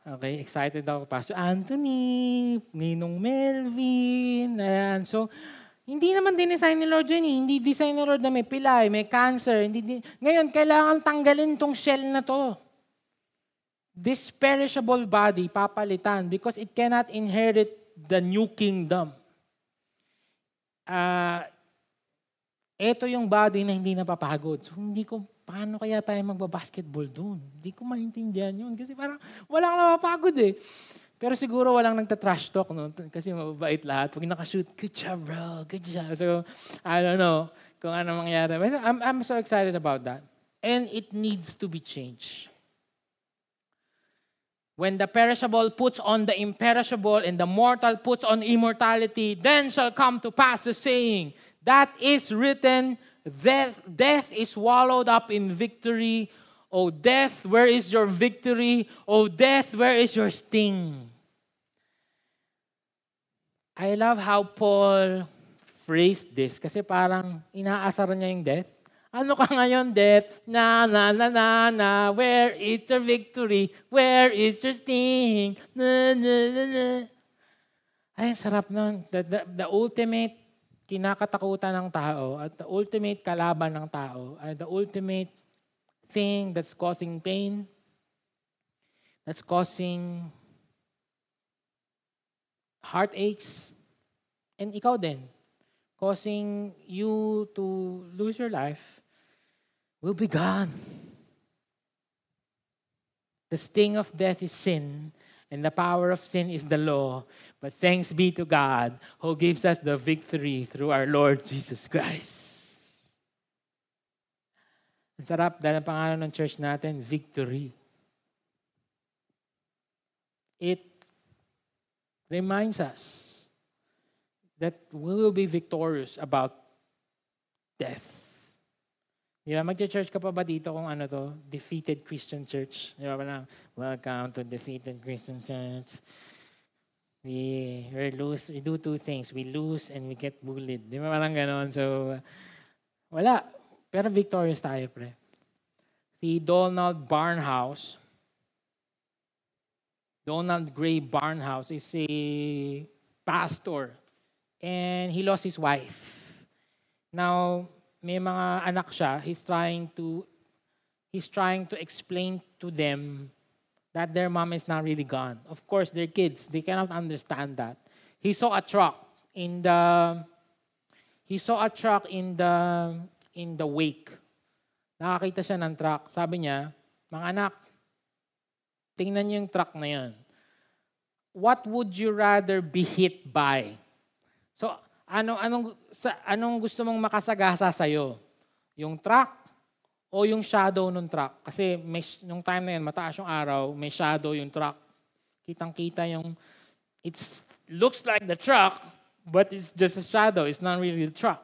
Okay, excited ako. Pastor Anthony, Ninong Melvin, ayan. So, hindi naman din-design ni Lord yun eh. Hindi design ni Lord na may pilay, may cancer. Hindi din... Ngayon, kailangan tanggalin tong shell na to. This perishable body, papalitan, because it cannot inherit the new kingdom. Uh, ito yung body na hindi napapagod. So hindi ko, paano kaya tayo magbabasketball doon? Hindi ko maintindihan yun. Kasi parang walang napapagod eh. Pero siguro walang nagta-trash talk, no? Kasi mababait lahat. Pag nakashoot, good job, bro. Good job. So, I don't know kung ano mangyari. But I'm, I'm so excited about that. And it needs to be changed. When the perishable puts on the imperishable and the mortal puts on immortality, then shall come to pass the saying that is written, death, death is swallowed up in victory. O death, where is your victory? O death, where is your sting? I love how Paul phrased this kasi parang inaasar niya yung death. Ano ka ngayon, death? Na, na, na, na, na. Where is your victory? Where is your sting? Na, na, na, na. Ay, sarap nun. The, the, the ultimate kinakatakutan ng tao at the ultimate kalaban ng tao ay the ultimate thing that's causing pain, that's causing heartaches, and ikaw din, causing you to lose your life, will be gone. The sting of death is sin, and the power of sin is the law. But thanks be to God who gives us the victory through our Lord Jesus Christ. Ang sarap dahil ang pangalan ng church natin, victory. It reminds us that we will be victorious about death. Di ba? Mag-church ka pa ba dito kung ano to? Defeated Christian Church. Di ba? Welcome to Defeated Christian Church. We, we lose, we do two things. We lose and we get bullied. Di ba? Parang ganon. So, wala. Pero victorious tayo, pre. Si Donald Barnhouse, Donald Gray Barnhouse is a pastor and he lost his wife. Now, may mga anak siya, he's trying to he's trying to explain to them that their mom is not really gone. Of course, they're kids. They cannot understand that. He saw a truck in the he saw a truck in the in the wake. Nakakita siya ng truck. Sabi niya, mga anak, tingnan niyo yung truck na yan. What would you rather be hit by? So, ano, anong, sa, anong gusto mong makasagasa sa'yo? Yung truck o yung shadow ng truck? Kasi may, yung time na yun, mataas yung araw, may shadow yung truck. Kitang-kita yung, it looks like the truck, but it's just a shadow. It's not really the truck.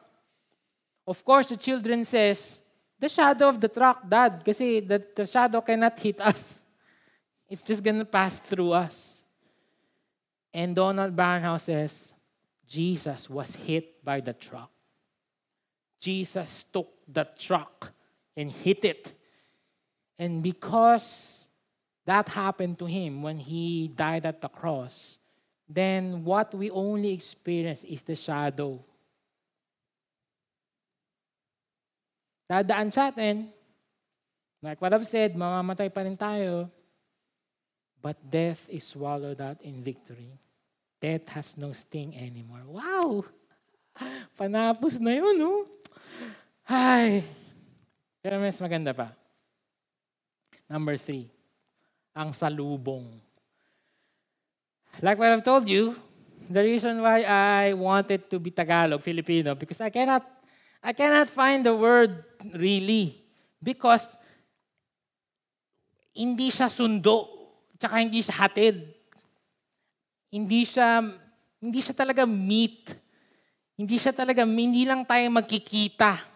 Of course, the children says, the shadow of the truck, Dad, kasi the, the shadow cannot hit us. It's just gonna pass through us. And Donald Barnhouse says, Jesus was hit by the truck. Jesus took the truck and hit it. And because that happened to him when he died at the cross, then what we only experience is the shadow. Dadaan sa atin, Like what I've said, mamamatay pa rin tayo. But death is swallowed up in victory. Death has no sting anymore. Wow! Panapos na yun, no? Ay! Pero mas maganda pa. Number three, ang salubong. Like what I've told you, the reason why I wanted to be Tagalog, Filipino, because I cannot, I cannot find the word really. Because hindi siya sundo, tsaka hindi siya hatid. Hindi siya, hindi siya talaga meet. Hindi siya talaga, hindi lang tayo magkikita.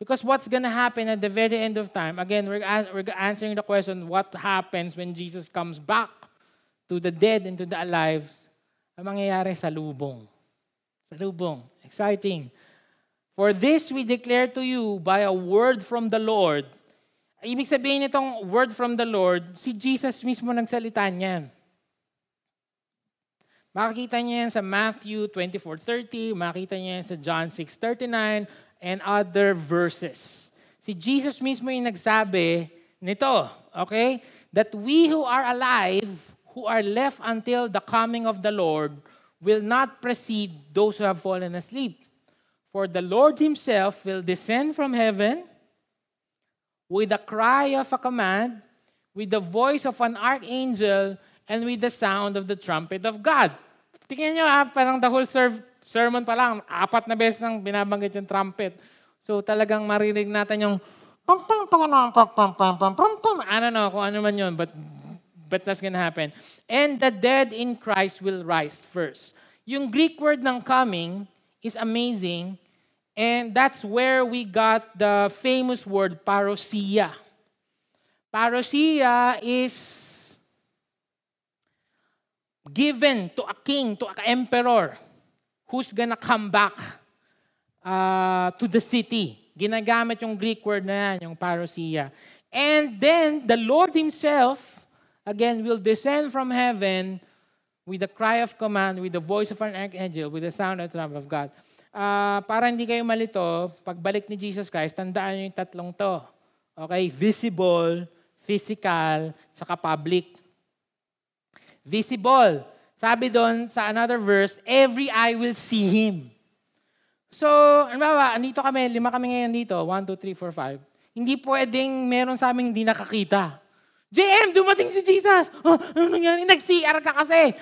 Because what's gonna happen at the very end of time, again, we're, we're answering the question, what happens when Jesus comes back to the dead and to the alive? Ang mangyayari sa lubong. Sa lubong. Exciting. For this we declare to you by a word from the Lord. Ibig sabihin nitong word from the Lord, si Jesus mismo nagsalita niyan. Makikita niya yan sa Matthew 24.30, makikita niya yan sa John 6.39, and other verses. Si Jesus mismo yung nagsabi nito, okay? That we who are alive, who are left until the coming of the Lord, will not precede those who have fallen asleep. For the Lord himself will descend from heaven with the cry of a command, with the voice of an archangel, and with the sound of the trumpet of God. Tingnan nyo ha, parang the whole serve, sermon pa lang, apat na beses nang binabanggit yung trumpet. So talagang marinig natin yung pam pam pam pam pam pam pam pam pam. I don't know kung ano man yun, but but that's gonna happen. And the dead in Christ will rise first. Yung Greek word ng coming is amazing, and that's where we got the famous word parousia. Parousia is given to a king, to an emperor, who's gonna come back uh, to the city. Ginagamit yung Greek word na yan, yung parousia. And then, the Lord Himself, again, will descend from heaven with a cry of command, with the voice of an archangel, with the sound of the trump of God. Uh, para hindi kayo malito, pagbalik ni Jesus Christ, tandaan niyo yung tatlong to. Okay? Visible, physical, saka public. Visible. Sabi doon sa another verse, every eye will see Him. So, ba, andito kami, lima kami ngayon dito, 1, 2, 3, 4, 5. Hindi pwedeng meron sa amin hindi nakakita. JM, dumating si Jesus! Oh, ano nangyari? Nag-CR ka kasi!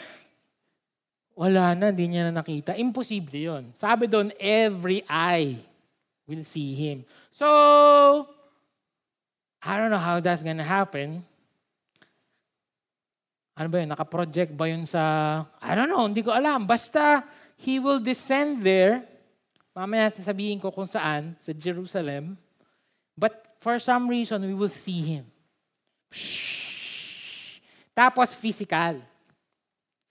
Wala na, hindi niya na nakita. Imposible yon. Sabi doon, every eye will see Him. So, I don't know how that's gonna happen ano ba yun, nakaproject ba yun sa, I don't know, hindi ko alam. Basta, He will descend there. Mamaya sasabihin ko kung saan, sa Jerusalem. But for some reason, we will see Him. Tapos physical.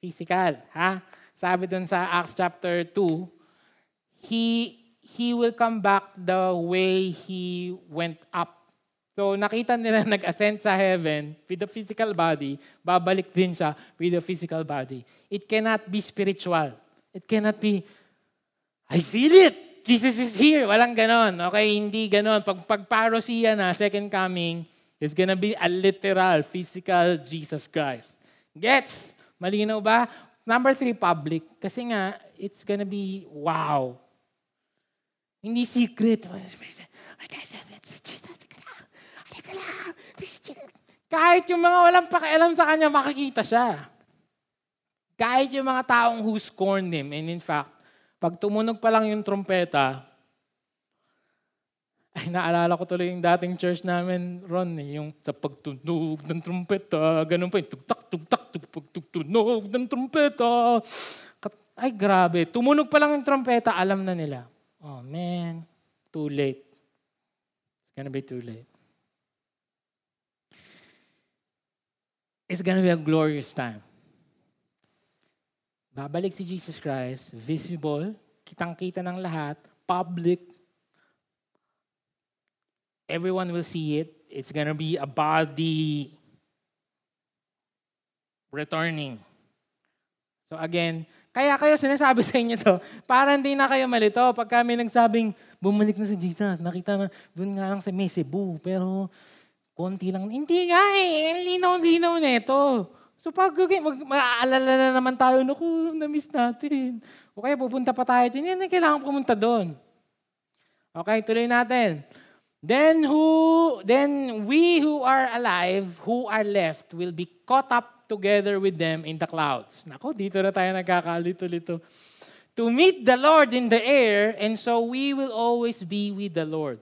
Physical, ha? Sabi dun sa Acts chapter 2, He, he will come back the way He went up So nakita nila nag-ascend sa heaven with the physical body, babalik din siya with the physical body. It cannot be spiritual. It cannot be, I feel it! Jesus is here! Walang ganon. Okay, hindi ganon. Pag pagparousia na, second coming, is gonna be a literal, physical Jesus Christ. Gets? Malinaw ba? Number three, public. Kasi nga, it's gonna be, wow. Hindi secret. It's Jesus. Kahit yung mga walang pakialam sa kanya, makikita siya. Kahit yung mga taong who scorned him. And in fact, pag tumunog pa lang yung trumpeta, ay naalala ko tuloy yung dating church namin, Ron, eh, yung sa pagtunog ng trumpeta, ganun pa yung tugtak, tugtak, tugtunog ng trumpeta. Ay, grabe. Tumunog pa lang yung trumpeta, alam na nila. Oh, man. Too late. It's gonna be too late. It's gonna be a glorious time. Babalik si Jesus Christ, visible, kitang-kita ng lahat, public. Everyone will see it. It's gonna be a body returning. So again, Kaya kayo sinasabi sa inyo to, para hindi na kayo malito. Pag kami nagsabing, bumalik na si Jesus, nakita na, doon nga lang sa may Cebu, pero konti lang. Hindi nga eh, linaw-linaw na ito. So pag mag, maaalala na naman tayo, naku, na-miss natin. O kaya pupunta pa tayo hindi kailangan pumunta doon. Okay, tuloy natin. Then who then we who are alive, who are left will be caught up together with them in the clouds. Nako, dito na tayo nagkakalito-lito. To meet the Lord in the air, and so we will always be with the Lord.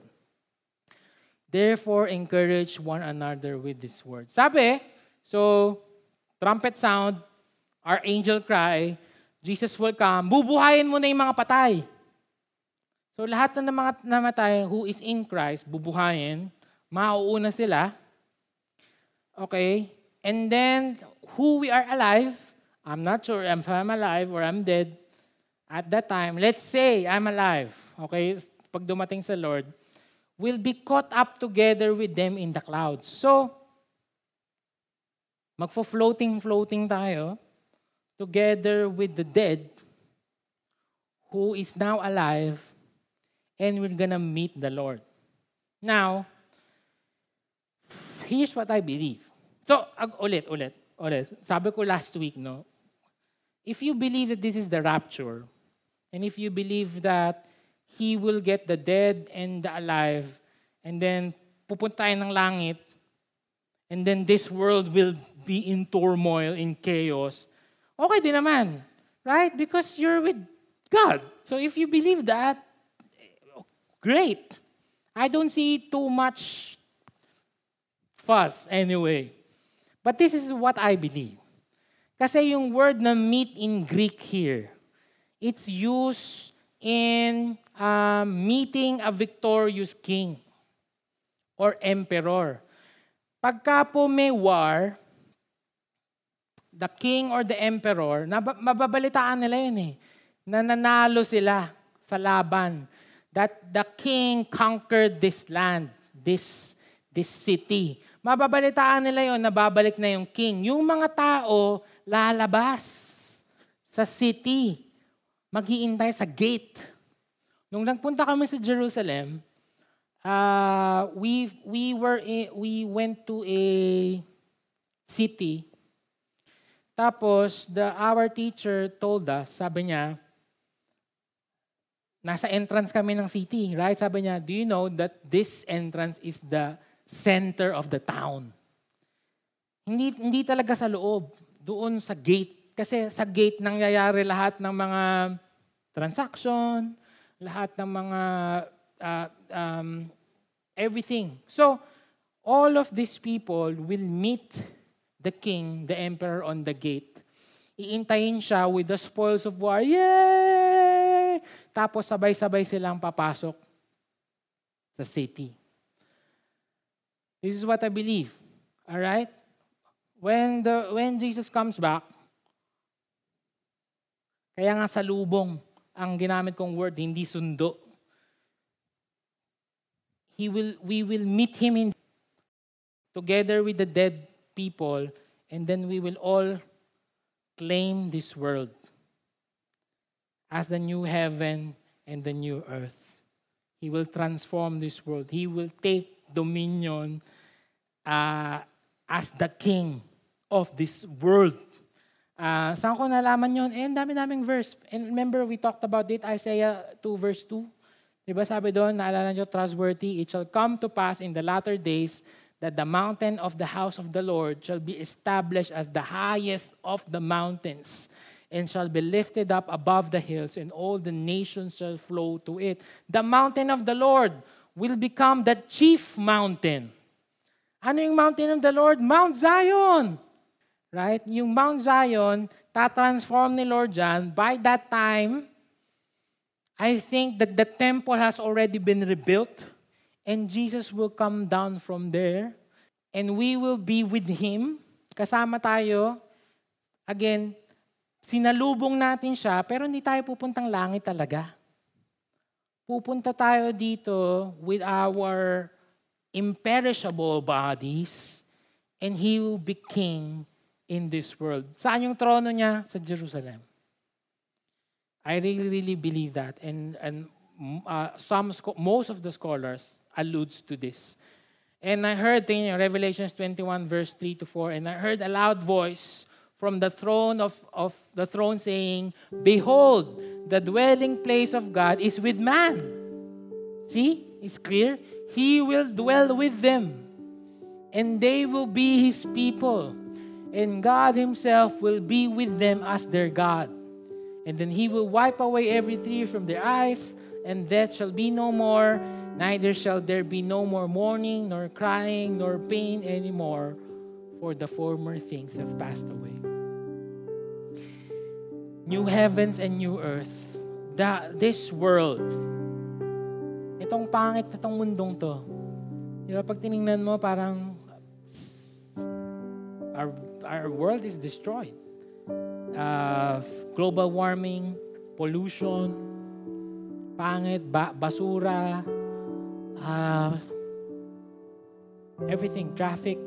Therefore, encourage one another with this word. Sabi, so, trumpet sound, our angel cry, Jesus will come, bubuhayin mo na yung mga patay. So, lahat na ng mga namatay who is in Christ, bubuhayin, mauuna sila. Okay? And then, who we are alive, I'm not sure if I'm alive or I'm dead at that time. Let's say I'm alive, okay? Pag dumating sa Lord, will be caught up together with them in the clouds. So, magfo-floating-floating tayo together with the dead who is now alive and we're gonna meet the Lord. Now, here's what I believe. So, ulit, ulit ulit, sabi ko last week, no, if you believe that this is the rapture, and if you believe that He will get the dead and the alive, and then pupunta tayo ng langit, and then this world will be in turmoil, in chaos, okay din naman. Right? Because you're with God. So if you believe that, great. I don't see too much fuss anyway. But this is what I believe. Kasi yung word na meet in Greek here, it's used in uh, meeting a victorious king or emperor. Pagka po may war, the king or the emperor, mababalitaan nila yun eh, na nanalo sila sa laban. That the king conquered this land, this, this city mababalitaan nila yon na babalik na yung king. Yung mga tao, lalabas sa city. Maghiintay sa gate. Nung nagpunta kami sa Jerusalem, uh, we, we, were in, we went to a city. Tapos, the, our teacher told us, sabi niya, nasa entrance kami ng city, right? Sabi niya, do you know that this entrance is the center of the town. Hindi, hindi talaga sa loob, doon sa gate. Kasi sa gate nangyayari lahat ng mga transaction, lahat ng mga uh, um, everything. So, all of these people will meet the king, the emperor on the gate. Iintayin siya with the spoils of war. Yay! Tapos sabay-sabay silang papasok sa city. This is what I believe. All right? When the when Jesus comes back, kaya nga sa lubong ang ginamit kong word, hindi sundo. He will we will meet him in together with the dead people and then we will all claim this world as the new heaven and the new earth. He will transform this world. He will take dominion uh, as the king of this world. Uh, saan ko nalaman yun? Eh, dami-daming verse. And remember, we talked about it, Isaiah 2 verse 2. Diba sabi doon, naalala nyo, trustworthy, it shall come to pass in the latter days that the mountain of the house of the Lord shall be established as the highest of the mountains and shall be lifted up above the hills, and all the nations shall flow to it. The mountain of the Lord will become the chief mountain. Ano yung mountain of the Lord? Mount Zion. Right? Yung Mount Zion, tatransform ni Lord dyan. By that time, I think that the temple has already been rebuilt and Jesus will come down from there and we will be with Him. Kasama tayo. Again, sinalubong natin siya pero hindi tayo pupuntang langit talaga pupunta tayo dito with our imperishable bodies and He will be King in this world. Saan yung trono niya? Sa Jerusalem. I really, really believe that. And, and uh, some, most of the scholars alludes to this. And I heard in Revelations 21, verse 3 to 4, and I heard a loud voice from the throne of, of the throne saying, Behold, the dwelling place of God is with man. See? It's clear. He will dwell with them, and they will be his people. And God himself will be with them as their God. And then he will wipe away every tear from their eyes, and death shall be no more, neither shall there be no more mourning, nor crying, nor pain anymore for the former things have passed away. New heavens and new earth. The, this world, itong pangit na tong mundong to, di ba, pag tiningnan mo, parang our, our world is destroyed. Uh, global warming, pollution, pangit, ba- basura, uh, everything, traffic,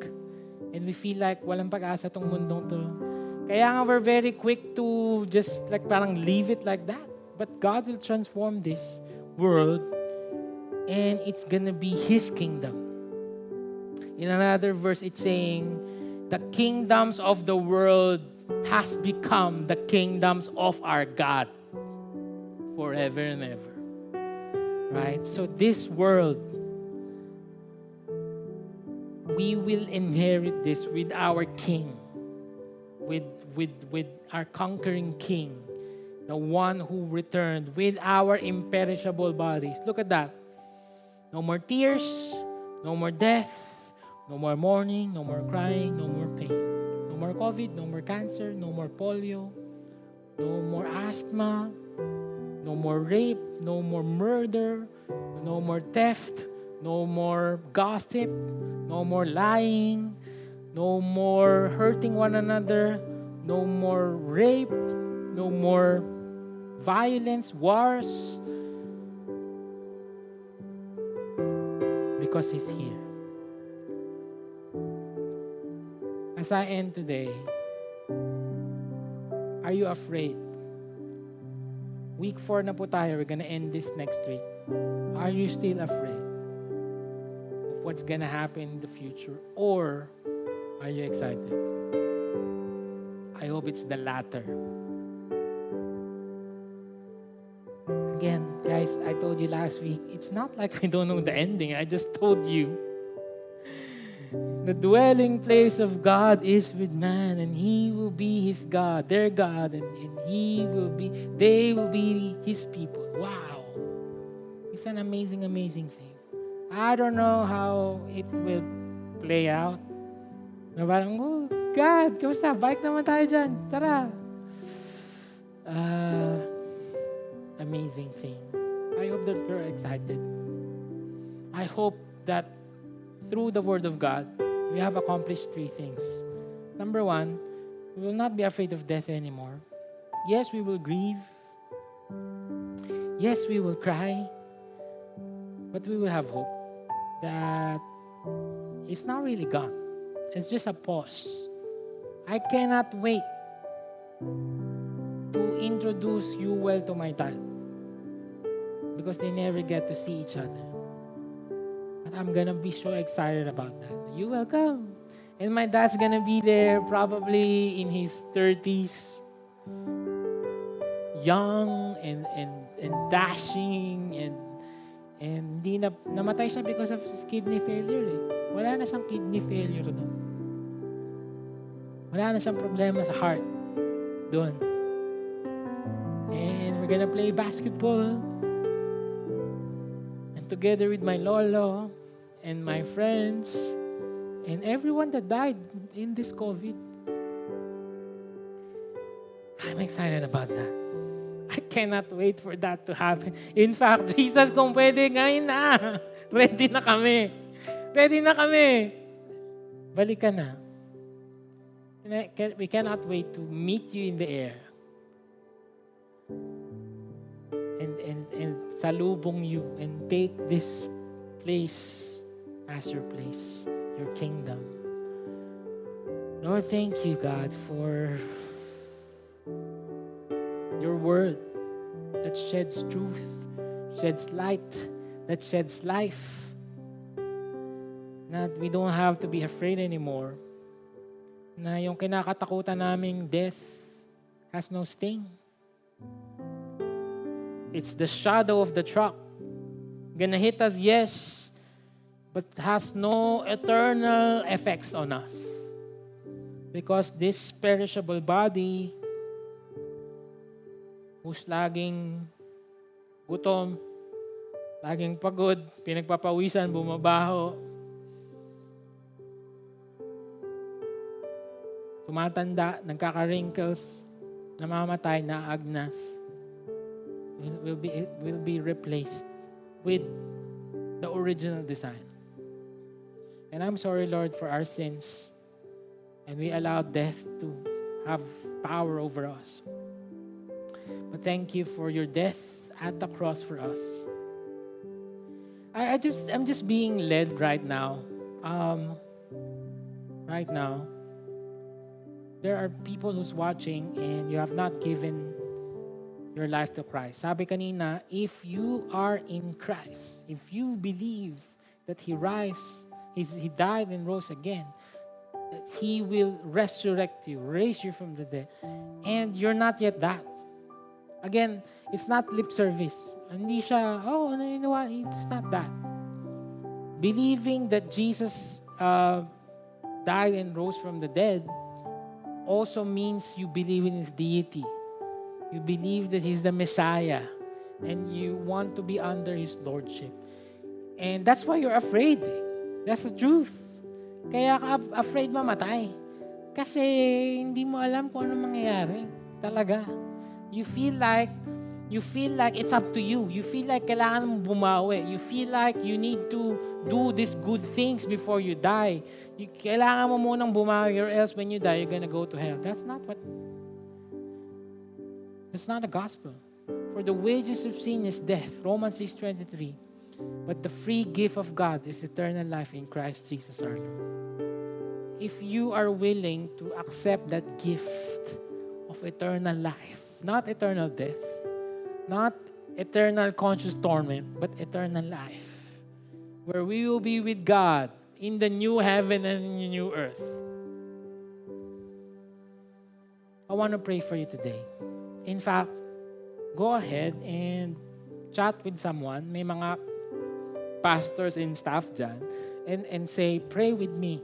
And we feel like walang pag-asa tong mundong to. Kaya nga we're very quick to just like parang leave it like that. But God will transform this world and it's gonna be His kingdom. In another verse, it's saying, the kingdoms of the world has become the kingdoms of our God forever and ever. Right? So this world we will inherit this with our King, with, with, with our conquering King, the one who returned with our imperishable bodies. Look at that. No more tears, no more death, no more mourning, no more crying, no more pain. No more COVID, no more cancer, no more polio, no more asthma, no more rape, no more murder, no more theft, no more gossip, no more lying, no more hurting one another, no more rape, no more violence, wars. Because He's here. As I end today, are you afraid? Week 4 na po tayo. We're gonna end this next week. Are you still afraid? Of what's to happen in the future? Or are you excited? I hope it's the latter. Again, guys, I told you last week, it's not like we don't know the ending. I just told you. The dwelling place of God is with man, and He will be His God, their God, and, and He will be, they will be His people. Wow. It's an amazing, amazing thing. I don't know how it will play out. Na parang, oh, God, kamusta? Bike naman tayo dyan. Tara. Uh, amazing thing. I hope that you're excited. I hope that through the Word of God, we have accomplished three things. Number one, we will not be afraid of death anymore. Yes, we will grieve. Yes, we will cry. But we will have hope that it's not really gone. It's just a pause. I cannot wait to introduce you well to my child because they never get to see each other. I'm gonna be so excited about that. You will come. And my dad's gonna be there probably in his 30s, young and, and, and dashing and And hindi na, namatay siya because of his kidney failure eh. Wala na siyang kidney failure doon. Wala na siyang problema sa heart doon. And we're gonna play basketball. And together with my lolo and my friends and everyone that died in this COVID. I'm excited about that. I cannot wait for that to happen. In fact, Jesus, kung pwede, ngayon na. Ready na kami. Ready na kami. Balik ka na. We cannot wait to meet you in the air. And, and, and salubong you and take this place as your place, your kingdom. Lord, thank you, God, for your word. that sheds truth, sheds light, that sheds life. That we don't have to be afraid anymore. Na yung kinakatakutan naming death has no sting. It's the shadow of the truck. Gonna hit us, yes, but has no eternal effects on us. Because this perishable body, who's laging gutom, laging pagod, pinagpapawisan, bumabaho, tumatanda, nagkaka-wrinkles, namamatay, naagnas, will, will, be, will be replaced with the original design. And I'm sorry, Lord, for our sins. And we allow death to have power over us. But thank you for your death at the cross for us. I, I just I'm just being led right now. Um, right now. There are people who's watching and you have not given your life to Christ. Sabi kanina, if you are in Christ, if you believe that He rise, He's, He died and rose again, that He will resurrect you, raise you from the dead, and you're not yet that. Again, it's not lip service. Hindi siya, oh, you know what? It's not that. Believing that Jesus uh, died and rose from the dead also means you believe in His deity. You believe that He's the Messiah. And you want to be under His Lordship. And that's why you're afraid. That's the truth. Kaya ka afraid mamatay. Kasi hindi mo alam kung ano mangyayari. Talaga. You feel like you feel like it's up to you. You feel like kailangan mo bumawi. You feel like you need to do these good things before you die. You, kailangan mo munang bumawi or else when you die, you're gonna go to hell. That's not what That's not the gospel. For the wages of sin is death. Romans 6.23. But the free gift of God is eternal life in Christ Jesus our Lord. If you are willing to accept that gift of eternal life, not eternal death, not eternal conscious torment, but eternal life, where we will be with God in the new heaven and new earth. I want to pray for you today. In fact, go ahead and chat with someone. May mga pastors and staff dyan. And, and say, pray with me.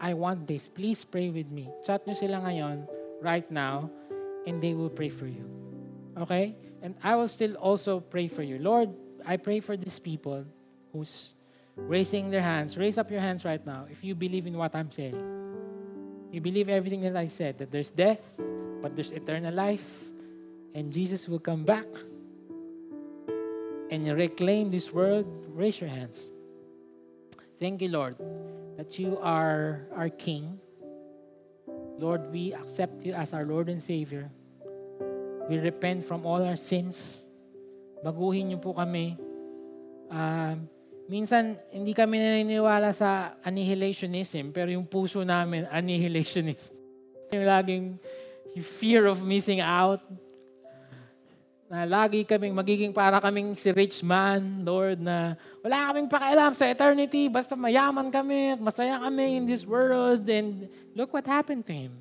I want this. Please pray with me. Chat nyo sila ngayon, right now, and they will pray for you. Okay? And I will still also pray for you. Lord, I pray for these people who's raising their hands. Raise up your hands right now if you believe in what I'm saying. You believe everything that I said, that there's death, but there's eternal life, and Jesus will come back and reclaim this world. Raise your hands. Thank you, Lord, that you are our King. Lord, we accept you as our Lord and Savior. We repent from all our sins. Baguhin niyo po kami. Um, minsan, hindi kami naniniwala sa annihilationism, pero yung puso namin, annihilationist. Yung laging fear of missing out. Na lagi kaming magiging para kaming si rich man, Lord, na wala kaming pakialam sa eternity, basta mayaman kami at masaya kami in this world. And look what happened to him.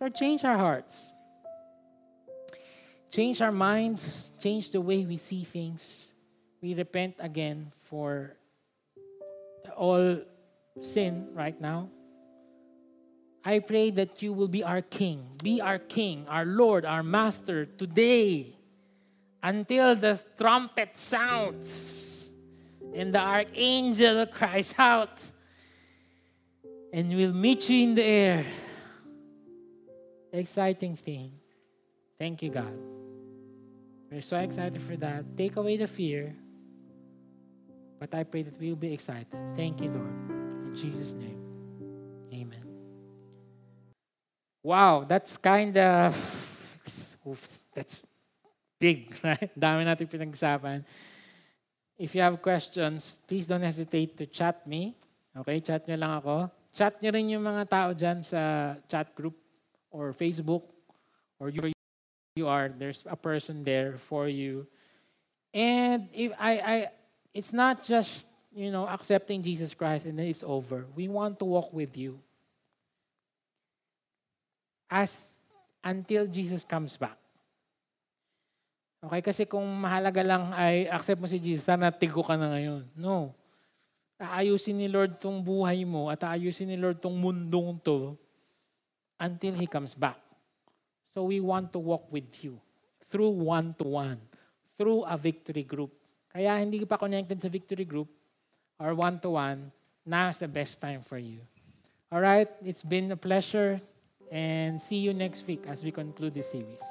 Lord, change our hearts. Change our minds, change the way we see things. We repent again for all sin right now. I pray that you will be our King. Be our King, our Lord, our Master today until the trumpet sounds and the archangel cries out and we'll meet you in the air. Exciting thing. Thank you, God. We're so excited for that. Take away the fear. But I pray that we will be excited. Thank you, Lord. In Jesus' name. Amen. Wow, that's kind of that's big, right? Dami natin pinag-usapan. If you have questions, please don't hesitate to chat me. Okay, chat nyo lang ako. Chat nyo rin yung mga tao dyan sa chat group or Facebook or your you are, there's a person there for you. And if I, I it's not just, you know, accepting Jesus Christ and then it's over. We want to walk with you. As until Jesus comes back. Okay, kasi kung mahalaga lang ay accept mo si Jesus, sana tigo ka na ngayon. No. Aayusin ni Lord tong buhay mo at aayusin ni Lord tong mundong to until He comes back. So we want to walk with you through one-to-one, through a victory group. Kaya hindi pa connected sa victory group or one-to-one, now's the best time for you. All right, it's been a pleasure and see you next week as we conclude this series.